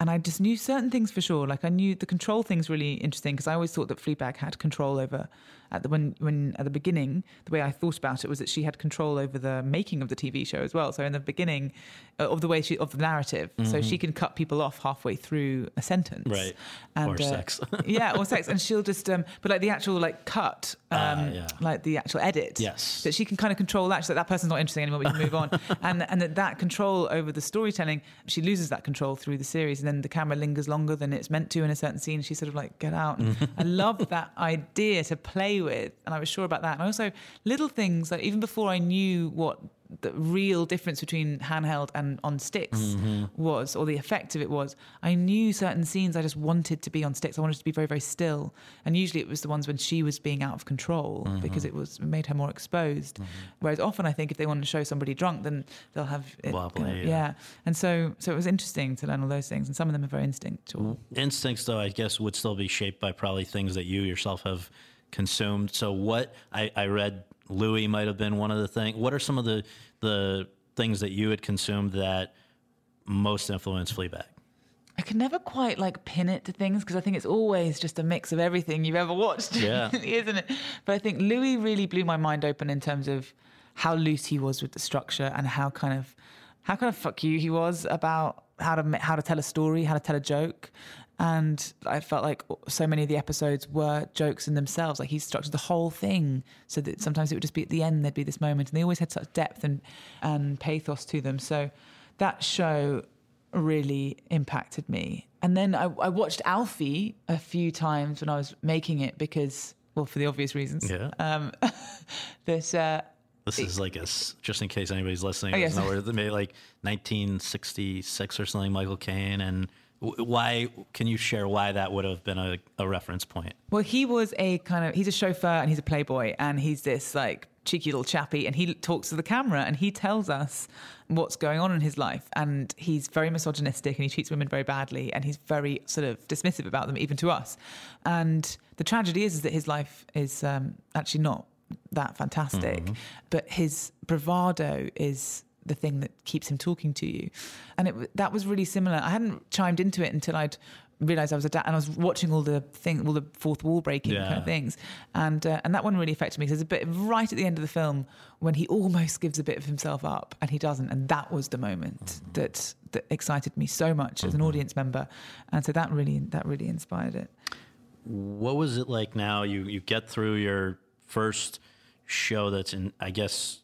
and I just knew certain things for sure. Like I knew the control thing's really interesting because I always thought that Fleabag had control over at the when when at the beginning the way I thought about it was that she had control over the making of the TV show as well. So in the beginning uh, of the way she of the narrative, so she can cut people off halfway through a sentence, Right. And, Or uh, sex. *laughs* yeah, or sex, and she'll just um, but like the actual like cut, um, Ah, yeah. like the actual edit, Yes. that she can kind of control that. Like, that person's not interested interesting anymore. We can move on. *laughs* and and that, that control over the storytelling, she loses that control through the series, and then the camera lingers longer than it's meant to in a certain scene. She's sort of like, get out. Mm. And *laughs* I love that idea to play with, and I was sure about that. And also little things like even before I knew what the real difference between handheld and on sticks Mm-hmm. was, or the effect of it was, I knew certain scenes I just wanted to be on sticks. I wanted to be very, very still. And usually it was the ones when she was being out of control Mm-hmm. because it was it made her more exposed. Whereas often I think if they want to show somebody drunk, then they'll have it, Wobbly, yeah. yeah. And so, so it was interesting to learn all those things. And some of them are very instinctual. Instincts, though, I guess would still be shaped by probably things that you yourself have consumed. So, what I, I read, Louie might have been one of the things. What are some of the the things that you had consumed that most influenced Fleabag? I can never quite like pin it to things because I think it's always just a mix of everything you've ever watched, Yeah. *laughs* isn't it? But I think Louie really blew my mind open in terms of how loose he was with the structure and how kind of how kind of fuck you he was about how to how to tell a story, how to tell a joke. And I felt like so many of the episodes were jokes in themselves. Like he structured the whole thing so that sometimes it would just be at the end there'd be this moment, and they always had such depth and and pathos to them. So that show really impacted me. And then I, I watched Alfie a few times when I was making it because, well, for the obvious reasons. Yeah. Um, *laughs* that uh, This is like a just in case anybody's listening. Oh, yes. made like 1966 or something. Michael Caine and why? Can you share why that would have been a, a reference point? Well, he was a kind of he's a chauffeur and he's a playboy and he's this like cheeky little chappy and he talks to the camera and he tells us what's going on in his life and he's very misogynistic and he treats women very badly and he's very sort of dismissive about them even to us. And the tragedy is, is that his life is um, actually not that fantastic, but his bravado is the thing that keeps him talking to you. And it, that was really similar. I hadn't chimed into it until I'd realized I was a dad and I was watching all the thing, all the fourth wall breaking kind of things. And, uh, and that one really affected me. 'cause There's a bit right at the end of the film when he almost gives a bit of himself up and he doesn't. And that was the moment that, that excited me so much as an audience member. And so that really, that really inspired it. What was it like now? You you get through your first show that's in, I guess,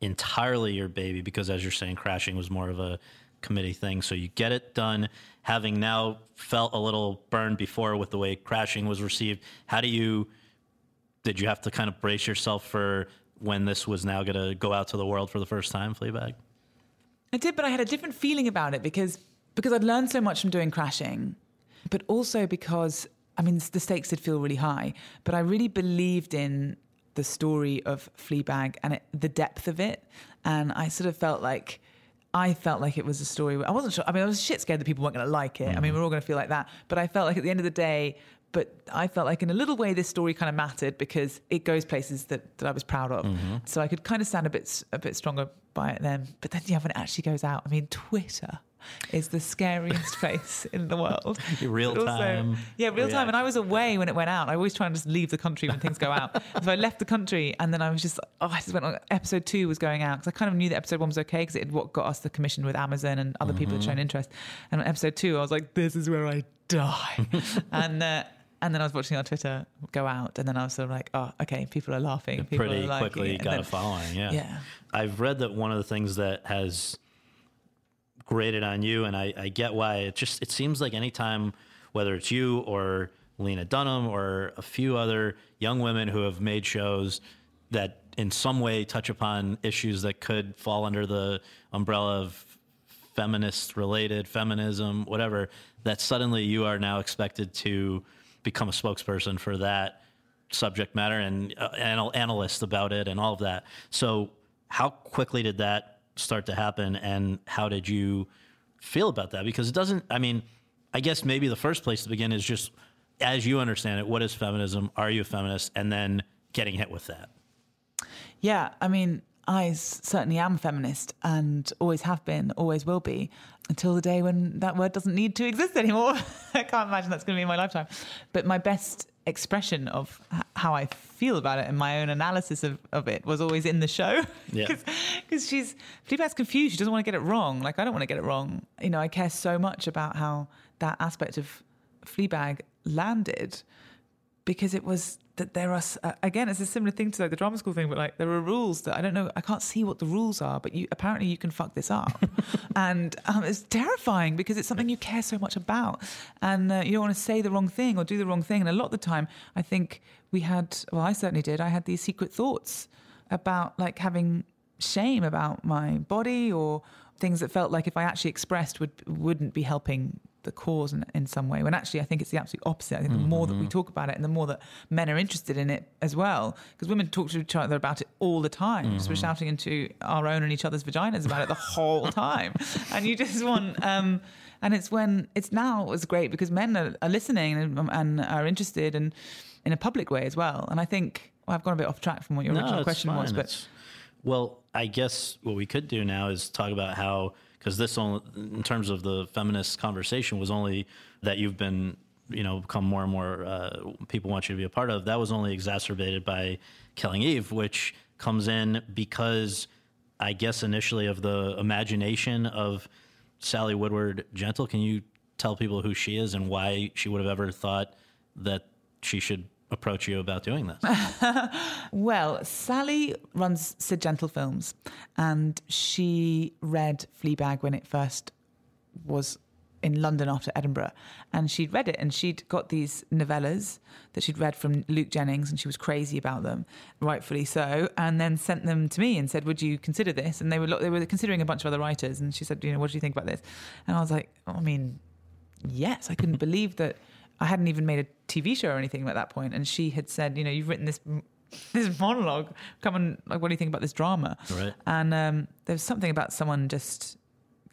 entirely your baby because as you're saying, crashing was more of a committee thing. So you get it done, having now felt a little burned before with the way crashing was received. How do you? Did you have to kind of brace yourself for when this was now going to go out to the world for the first time, Fleabag? I did, but I had a different feeling about it because because I'd learned so much from doing crashing, but also because I mean the stakes did feel really high, but I really believed in the story of Fleabag and it, the depth of it, and I sort of felt like. I felt like it was a story. Where, I wasn't sure. I mean, I was shit scared that people weren't going to like it. I mean, mm. we're all going to feel like that. But I felt like at the end of the day, but I felt like in a little way this story kind of mattered because it goes places that, that I was proud of. Mm-hmm. So I could kind of stand a bit a bit stronger by it then. But then yeah, when it actually goes out, I mean, Twitter is the scariest *laughs* place in the world. Real also- time yeah, real time. And I was away when it went out. I always try and just leave the country when things go out. *laughs* so I left the country, and then I was just oh, I just went on. Episode two was going out because I kind of knew that episode one was okay because it had what got us the commission with Amazon and other people had shown interest. And on episode two, I was like, this is where I die. *laughs* and uh, and then I was watching on Twitter go out, and then I was sort of like, oh, okay, people are laughing. People pretty are quickly. Got a following. Yeah. Yeah. I've read that one of the things that has grated on you, and I, I get why. It just it seems like anytime, whether it's you or Lena Dunham or a few other young women who have made shows that in some way touch upon issues that could fall under the umbrella of feminist related feminism whatever that suddenly you are now expected to become a spokesperson for that subject matter and uh, anal- analyst about it and all of that so how quickly did that start to happen and how did you feel about that because it doesn't i mean i guess maybe the first place to begin is just as you understand it what is feminism are you a feminist and then getting hit with that Yeah, I mean, I certainly am feminist and always have been, always will be, until the day when that word doesn't need to *laughs* exist anymore. *laughs* I can't imagine that's going to be in my lifetime. But my best expression of how I feel about it and my own analysis of, of it was always in the show. *laughs* Yeah. Because she's, Fleabag's confused. She doesn't want to get it wrong. Like, I don't want to get it wrong. You know, I care so much about how that aspect of Fleabag landed because it was that there are uh, again it's a similar thing to like the drama school thing but like there are rules that i don't know i can't see what the rules are but you apparently you can fuck this up. *laughs* And um, it's terrifying because it's something you care so much about. And uh, you don't want to say the wrong thing or do the wrong thing. And a lot of the time i think we had well i certainly did i had these secret thoughts about like having shame about my body or things that felt like if I actually expressed would wouldn't be helping the cause in, in some way. When actually I think it's the absolute opposite. I think the more that we talk about it and the more that men are interested in it as well, because women talk to each other about it all the time. Just we're shouting into our own and each other's vaginas about it the whole *laughs* time, and you just want. Um, and it's when it's now it's great because men are, are listening and, and are interested and in a public way as well. And I think well, I've gone a bit off track from what your original it's question was, but It's- well, I guess what we could do now is talk about how because this only in terms of the feminist conversation was only that you've been you know become more and more uh, people want you to be a part of. That was only exacerbated by Killing Eve, which comes in because I guess initially of the imagination of Sally Woodward Gentle. Can you tell people who she is and why she would have ever thought that she should approach you about doing this? *laughs* Well, Sally runs Sid Gentle Films, and she read Fleabag when it first was in London after Edinburgh. And she'd read it, and she'd got these novellas that she'd read from Luke Jennings, and she was crazy about them, rightfully so. And then sent them to me and said, "Would you consider this?" And they were they were considering a bunch of other writers, and she said, "You know, what do you think about this?" And I was like, oh, "I mean, yes, I couldn't *laughs* believe that I hadn't even made a TV show or anything at that. And she had said, you know, you've written this *laughs* this monologue. Come and like, what do you think about this drama? Right. And um, there's something about someone just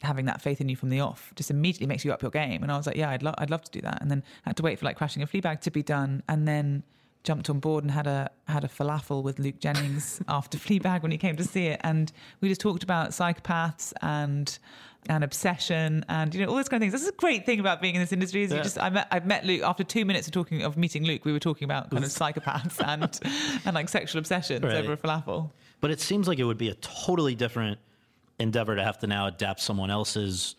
having that faith in you from the off just immediately makes you up your game. And I was like, yeah, I'd love I'd love to do that. And then had to wait for like crashing a Fleabag to be done, and then jumped on board and had a had a falafel with Luke Jennings *laughs* after Fleabag when he came to see it, and we just talked about psychopaths and and obsession and you know all those kind of things. This is a great thing about being in this industry. Is you Yeah. just I met I've met Luke after two minutes of talking of meeting Luke. We were talking about kind of *laughs* psychopaths and and like sexual obsessions Right. over a falafel. But it seems like it would be a totally different endeavor to have to now adapt someone else's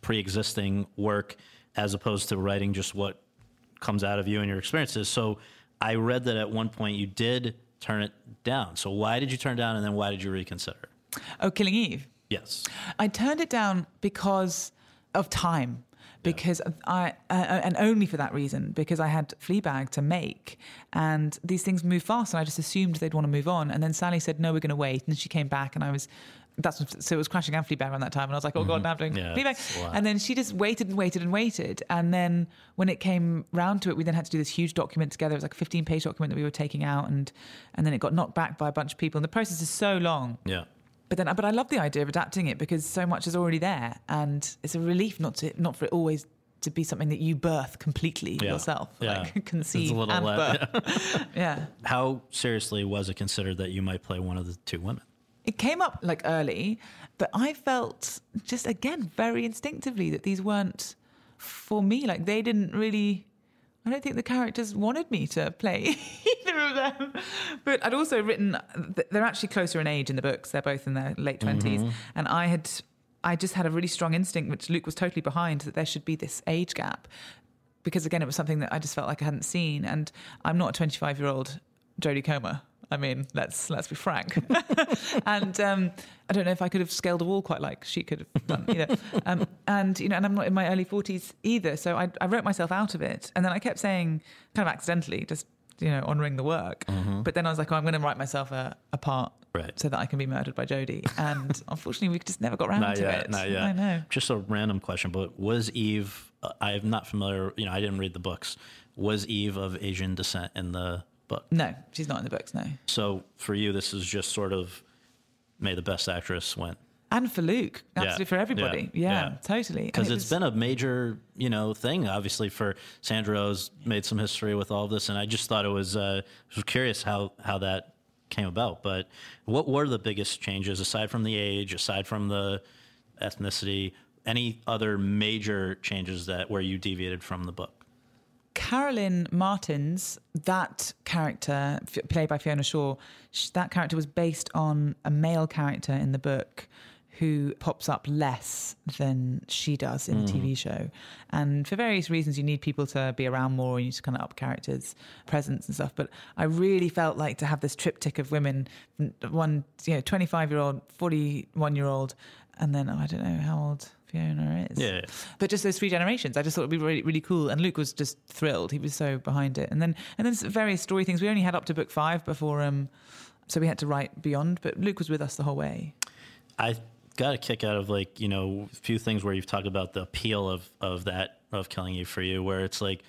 pre-existing work as opposed to writing just what comes out of you and your experiences. So I read that at one point you did turn it down. So why did you turn it down and then why did you reconsider? Oh, Killing Eve. Yes. I turned it down because of time. Because I, uh, and only for that reason, because I had Fleabag to make, and these things move fast, and I just assumed they'd want to move on. And then Sally said, "No, we're going to wait," and she came back, and I was, that's so it was crashing and Fleabag around that time, and I was like, "Oh God, now I'm doing Yeah, Fleabag," and then she just waited and waited and waited, and then when it came round to it, we then had to do this huge document together. It was like a 15 page document that we were taking out, and and then it got knocked back by a bunch of people, and the process is so long. Yeah. But then, but I love the idea of adapting it because so much is already there, and it's a relief not to not for it always to be something that you birth completely Yeah. yourself, Yeah. like *laughs* conceive a and le- birth. *laughs* *laughs* yeah, How seriously was it considered that you might play one of the two women? it came up like early, but I felt just again very instinctively that these weren't for me. Like they didn't really. I don't think the characters wanted me to play *laughs* either of them. But I'd also written, they're actually closer in age in the books. They're both in their late mm-hmm. 20s. And I had, I just had a really strong instinct, which Luke was totally behind, that there should be this age gap. Because again, it was something that I just felt like I hadn't seen. And I'm not a 25 year old Jodie Comer. I mean, let's let's be frank. *laughs* and um, I don't know if I could have scaled a wall quite like she could have done either. *laughs* Um, and you know, and I'm not in my early 40s either, so I, I wrote myself out of it. And then I kept saying, kind of accidentally, just you know, honoring the work. But then I was like, oh, I'm going to write myself a, a part. Right. So that I can be murdered by Jodie, and *laughs* unfortunately, we just never got around to yet, it. not yet. I know. Just a random question, but was Eve? Uh, I'm not familiar. You know, I didn't read the books. Was Eve of Asian descent in the book? No, she's not in the books. No, So for you, this is just sort of may the best actress win and for Luke, Yeah, absolutely for everybody. yeah, Yeah, yeah. totally. because it it's was- been a major you know thing. Obviously, for Sandra Oh's made some history with all of this, and I just thought it was uh, was curious how how that came about. But what were the biggest changes aside from the age, aside from the ethnicity? Any other major changes that where you deviated from the book? Carolyn Martens, that character f- played by Fiona Shaw, sh- that character was based on a male character in the book who pops up less than she does in the mm. TV show. And for various reasons, you need people to be around more and you just kind of up characters' presence and stuff. But I really felt like to have this triptych of women one, you know, 25 year old, 41 year old, and then, oh, I don't know how old Fiona is. Yeah. But just those three generations, I just thought it'd be really, really cool. And Luke was just thrilled. He was so behind it. And then, and then various story things. We only had up to book five before, um, so we had to write beyond. But Luke was with us the whole way. I got a kick out of like you know a few things where you've talked about the appeal of of that of Killing Eve for you, where it's like.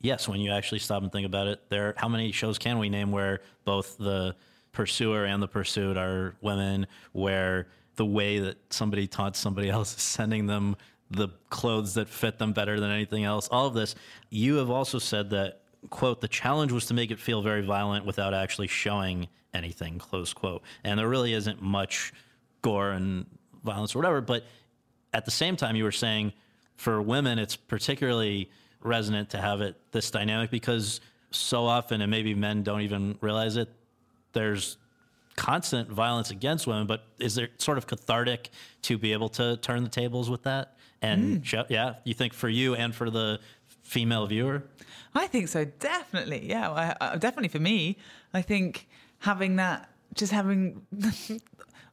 Yes, when you actually stop and think about it, there. How many shows can we name where both the pursuer and the pursued are women? Where the way that somebody taught somebody *laughs* else sending them the clothes that fit them better than anything else. All of this. You have also said that quote the challenge was to make it feel very violent without actually showing anything close quote. And there really isn't much gore and violence or whatever. But at the same time, you were saying for women, it's particularly resonant to have it this dynamic because so often, and maybe men don't even realize it, there's constant violence against women. But is there sort of cathartic to be able to turn the tables with that? And hmm. show, yeah, you think for you and for the female viewer? I think so, definitely. Yeah, I, I, definitely for me. I think having that, just having *laughs*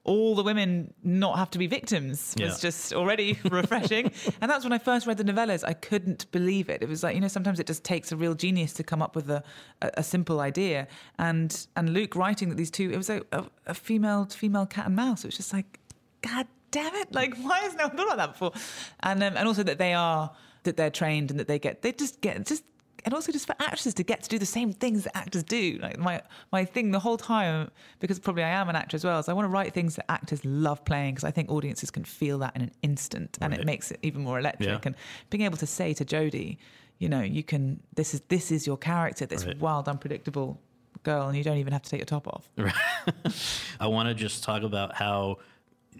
all the women not have to be victims Yeah. was just already *laughs* refreshing. and that's when I first read the novellas. I couldn't believe it. It was like you know sometimes it just takes a real genius to come up with a, a, a simple idea. And and Luke writing that these two, it was like a, a female female cat and mouse. It was just like, God damn it! Like why has no one thought about that before? And um, and also that they are that they're trained and that they get they just get just and also just for actors to get to do the same things that actors do. Like my my thing the whole time, because probably I am an actor as well, is I want to write things that actors love playing because I think audiences can feel that in an instant, and Right. it makes it even more electric. Yeah. And being able to say to Jodie, you know, you can this is this is your character, this Right. wild, unpredictable girl, and you don't even have to take your top off. *laughs* I want to just talk about how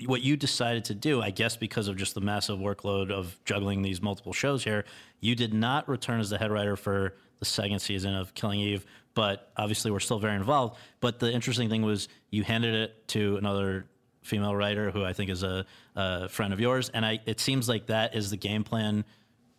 what you decided to do, I guess, because of just the massive workload of juggling these multiple shows here, you did not return as the head writer for the second season of Killing Eve, but obviously we're still very involved. But the interesting thing was you handed it to another female writer who I think is a, a friend of yours, and I, it seems like that is the game plan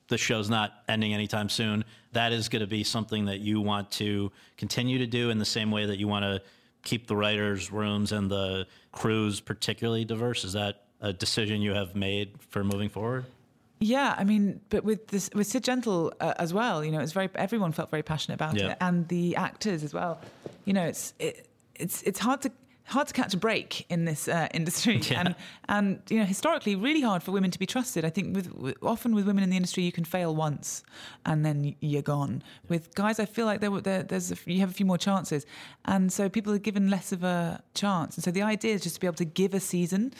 the show's not ending anytime soon. That is going to be something that you want to continue to do in the same way that you want to keep the writers' rooms and the crews particularly diverse. Is that a decision you have made for moving forward? Yeah, I mean, but with this with Sid Gentle uh, as well, you know, it's very everyone felt very passionate about Yeah. it, and the actors as well. You know, it's it, it's it's hard to hard to catch a break in this uh, *laughs* industry, Yeah. and and you know, historically, really hard for women to be trusted. I think with, often with women in the industry, you can fail once, and then you're gone. With guys, I feel like there, were- there there's a, you have a few more chances, and so people are given less of a chance. And so the idea is just to be able to give a season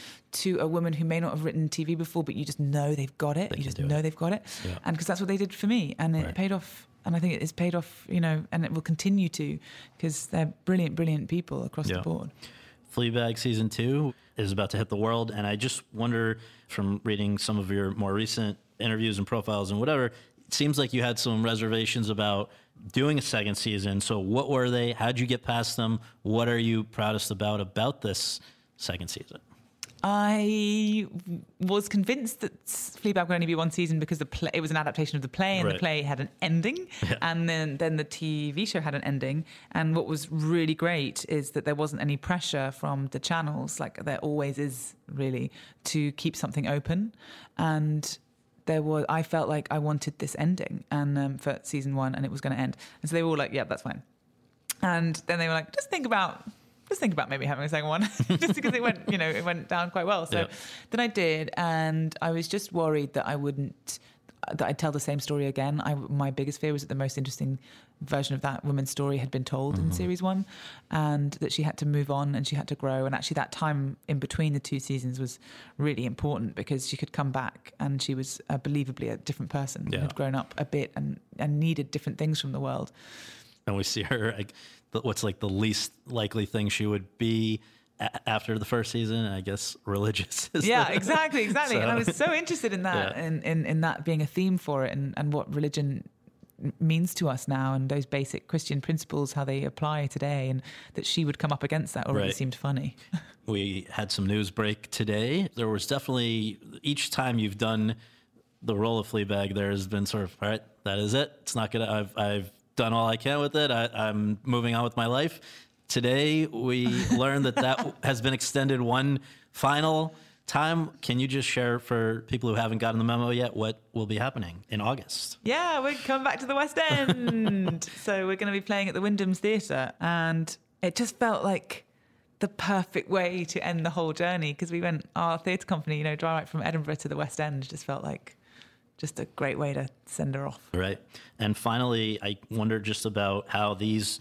to a woman who may not have written TV before, but you just know they've got it. you just do it. know they've got it, Yeah. and because that's what they did for me, and it Right. paid off. And I think it's paid off, you know, and it will continue to, because they're brilliant, brilliant people across Yeah. the board. Fleabag season two is about to hit the world, and I just wonder from reading some of your more recent interviews and profiles and whatever, it seems like you had some reservations about doing a second season. So, what were they? How'd you get past them? What are you proudest about about this second season? I was convinced that Fleabag would only be one season because the play, it was an adaptation of the play, and Right. the play had an ending, and then then the TV show had an ending. And what was really great is that there wasn't any pressure from the channels, like there always is, really, to keep something open. And there was, I felt like I wanted this ending, and um, for season one, and it was going to end. And so they were all like, "Yeah, that's fine." And then they were like, just think about, just think about maybe having a second one, *laughs* just because it went, you know, it went down quite well. So Yeah. then I did, and I was just worried that I wouldn't, that I'd tell the same story again. I, my biggest fear was that the most interesting version of that woman's story had been told in series one, and that she had to move on and she had to grow. And actually, that time in between the two seasons was really important because she could come back and she was uh, believably a different person, Yeah. had grown up a bit and, and needed different things from the world. and we see her like what's like the least likely thing she would be a- after the first season i guess *laughs* religious is yeah the- exactly exactly and i was so interested in that Yeah. in, in in that being a theme for it and and what religion means to us now and those basic christian principles how they apply today and that she would come up against that already Right. seemed funny *laughs* we had some news break today. There was definitely each time you've done the role of Fleabag, there has been sort of all right, that is it. It's not gonna. I've I've done all I can with it. I, I'm moving on with my life. Today we *laughs* learned that that has been extended one final time. Can you just share for people who haven't gotten the memo yet what will be happening in August? Yeah, we're coming back to the West End. *laughs* so we're going to be playing at the Wyndham's Theatre. And it just felt like the perfect way to end the whole journey because we went, our theatre company, you know, DryWrite from Edinburgh to the West End just felt like just a great way to send her off. Right. And finally, I wonder just about how these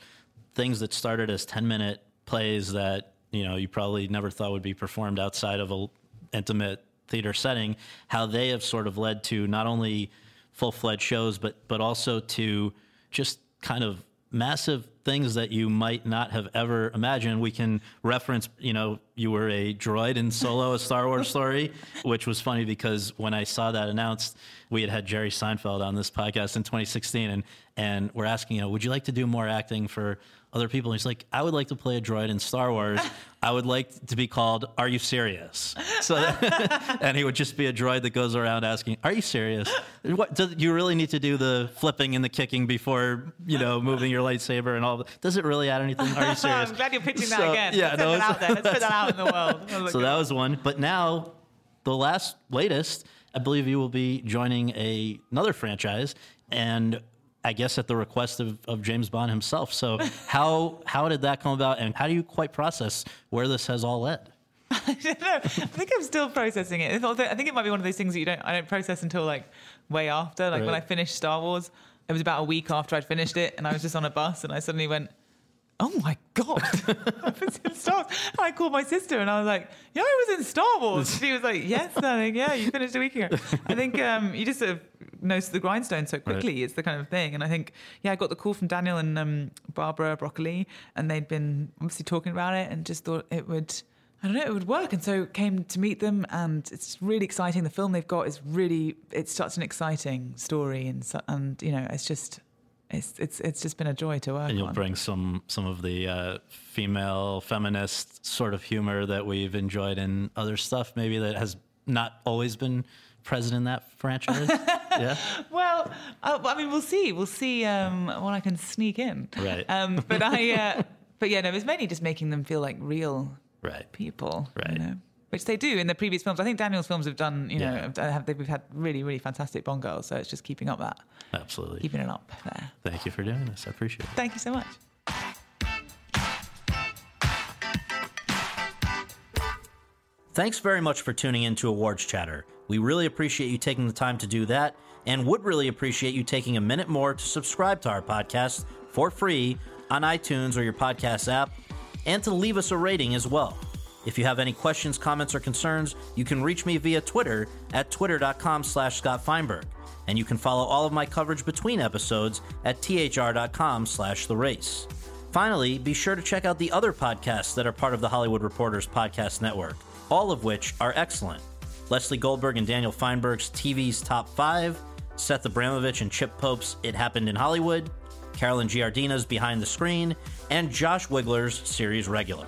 things that started as 10 minute plays that, you know, you probably never thought would be performed outside of a intimate theater setting, how they have sort of led to not only full fledged shows, but, but also to just kind of massive things that you might not have ever imagined. We can reference, you know, you were a droid in Solo, a Star Wars story, which was funny because when I saw that announced, we had had Jerry Seinfeld on this podcast in 2016, and and we're asking, you know, would you like to do more acting for other people? And he's like, I would like to play a droid in Star Wars. I would like to be called Are You Serious? So, *laughs* and he would just be a droid that goes around asking, Are you serious? What do you really need to do the flipping and the kicking before you know moving your lightsaber and all? That? Does it really add anything? Are you *laughs* serious? I'm glad you're pitching that again. Yeah, Let's no, put that out there. Let's put that out *laughs* in the world. so that was one. But now, the last latest, I believe you will be joining a, another franchise, and I guess at the request of, of James Bond himself. So *laughs* how how did that come about, and how do you quite process where this has all led? *laughs* I don't know. I think I'm still processing it. I think it might be one of those things that you don't I don't process until like way after. Like when I finished Star Wars, it was about a week after I'd finished it, and I was just on a bus, and I suddenly went, "Oh my god, *laughs* I was in Star Wars!" And I called my sister, and I was like, "Yeah, I was in Star Wars." She was like, "Yes, darling. Yeah, you finished a week ago." I think um, you just sort of nose to the grindstone so quickly. It's the kind of thing, and I think yeah, I got the call from Daniel and um, Barbara Broccoli, and they'd been obviously talking about it, and just thought it would. I don't know, it would work. And so came to meet them and it's really exciting. The film they've got is really, it's such an exciting story. And, and you know, it's just, it's, it's, it's just been a joy to work And you'll on. bring some some of the uh, female feminist sort of humor that we've enjoyed in other stuff, maybe that has not always been present in that franchise. *laughs* yeah. Well, uh, I mean, we'll see. We'll see um, what I can sneak in. Right. Um, but *laughs* I, uh, but yeah, no, it's mainly just making them feel like real Right. people. Right. You know? Which they do in the previous films. I think Daniel's films have done, you know, Yeah. have, have, they've had really, really fantastic Bond girls. So it's just keeping up that, Absolutely. keeping it up there. Thank you for doing this. I appreciate it. Thank you so much. Thanks very much for tuning in to Awards Chatter. We really appreciate you taking the time to do that and would really appreciate you taking a minute more to subscribe to our podcast for free on iTunes or your podcast app and to leave us a rating as well. If you have any questions, comments, or concerns, you can reach me via Twitter at twitter.com slash Scott Feinberg. And you can follow all of my coverage between episodes at thr.com slash the race. Finally, be sure to check out the other podcasts that are part of the Hollywood Reporters Podcast Network, all of which are excellent. Lesley Goldberg and Daniel Fienberg's TV's Top 5, Seth Abramovitch and Chip Pope's It Happened in Hollywood, Carolyn Giardina's Behind the Screen, and Josh Wigler's Series Regular.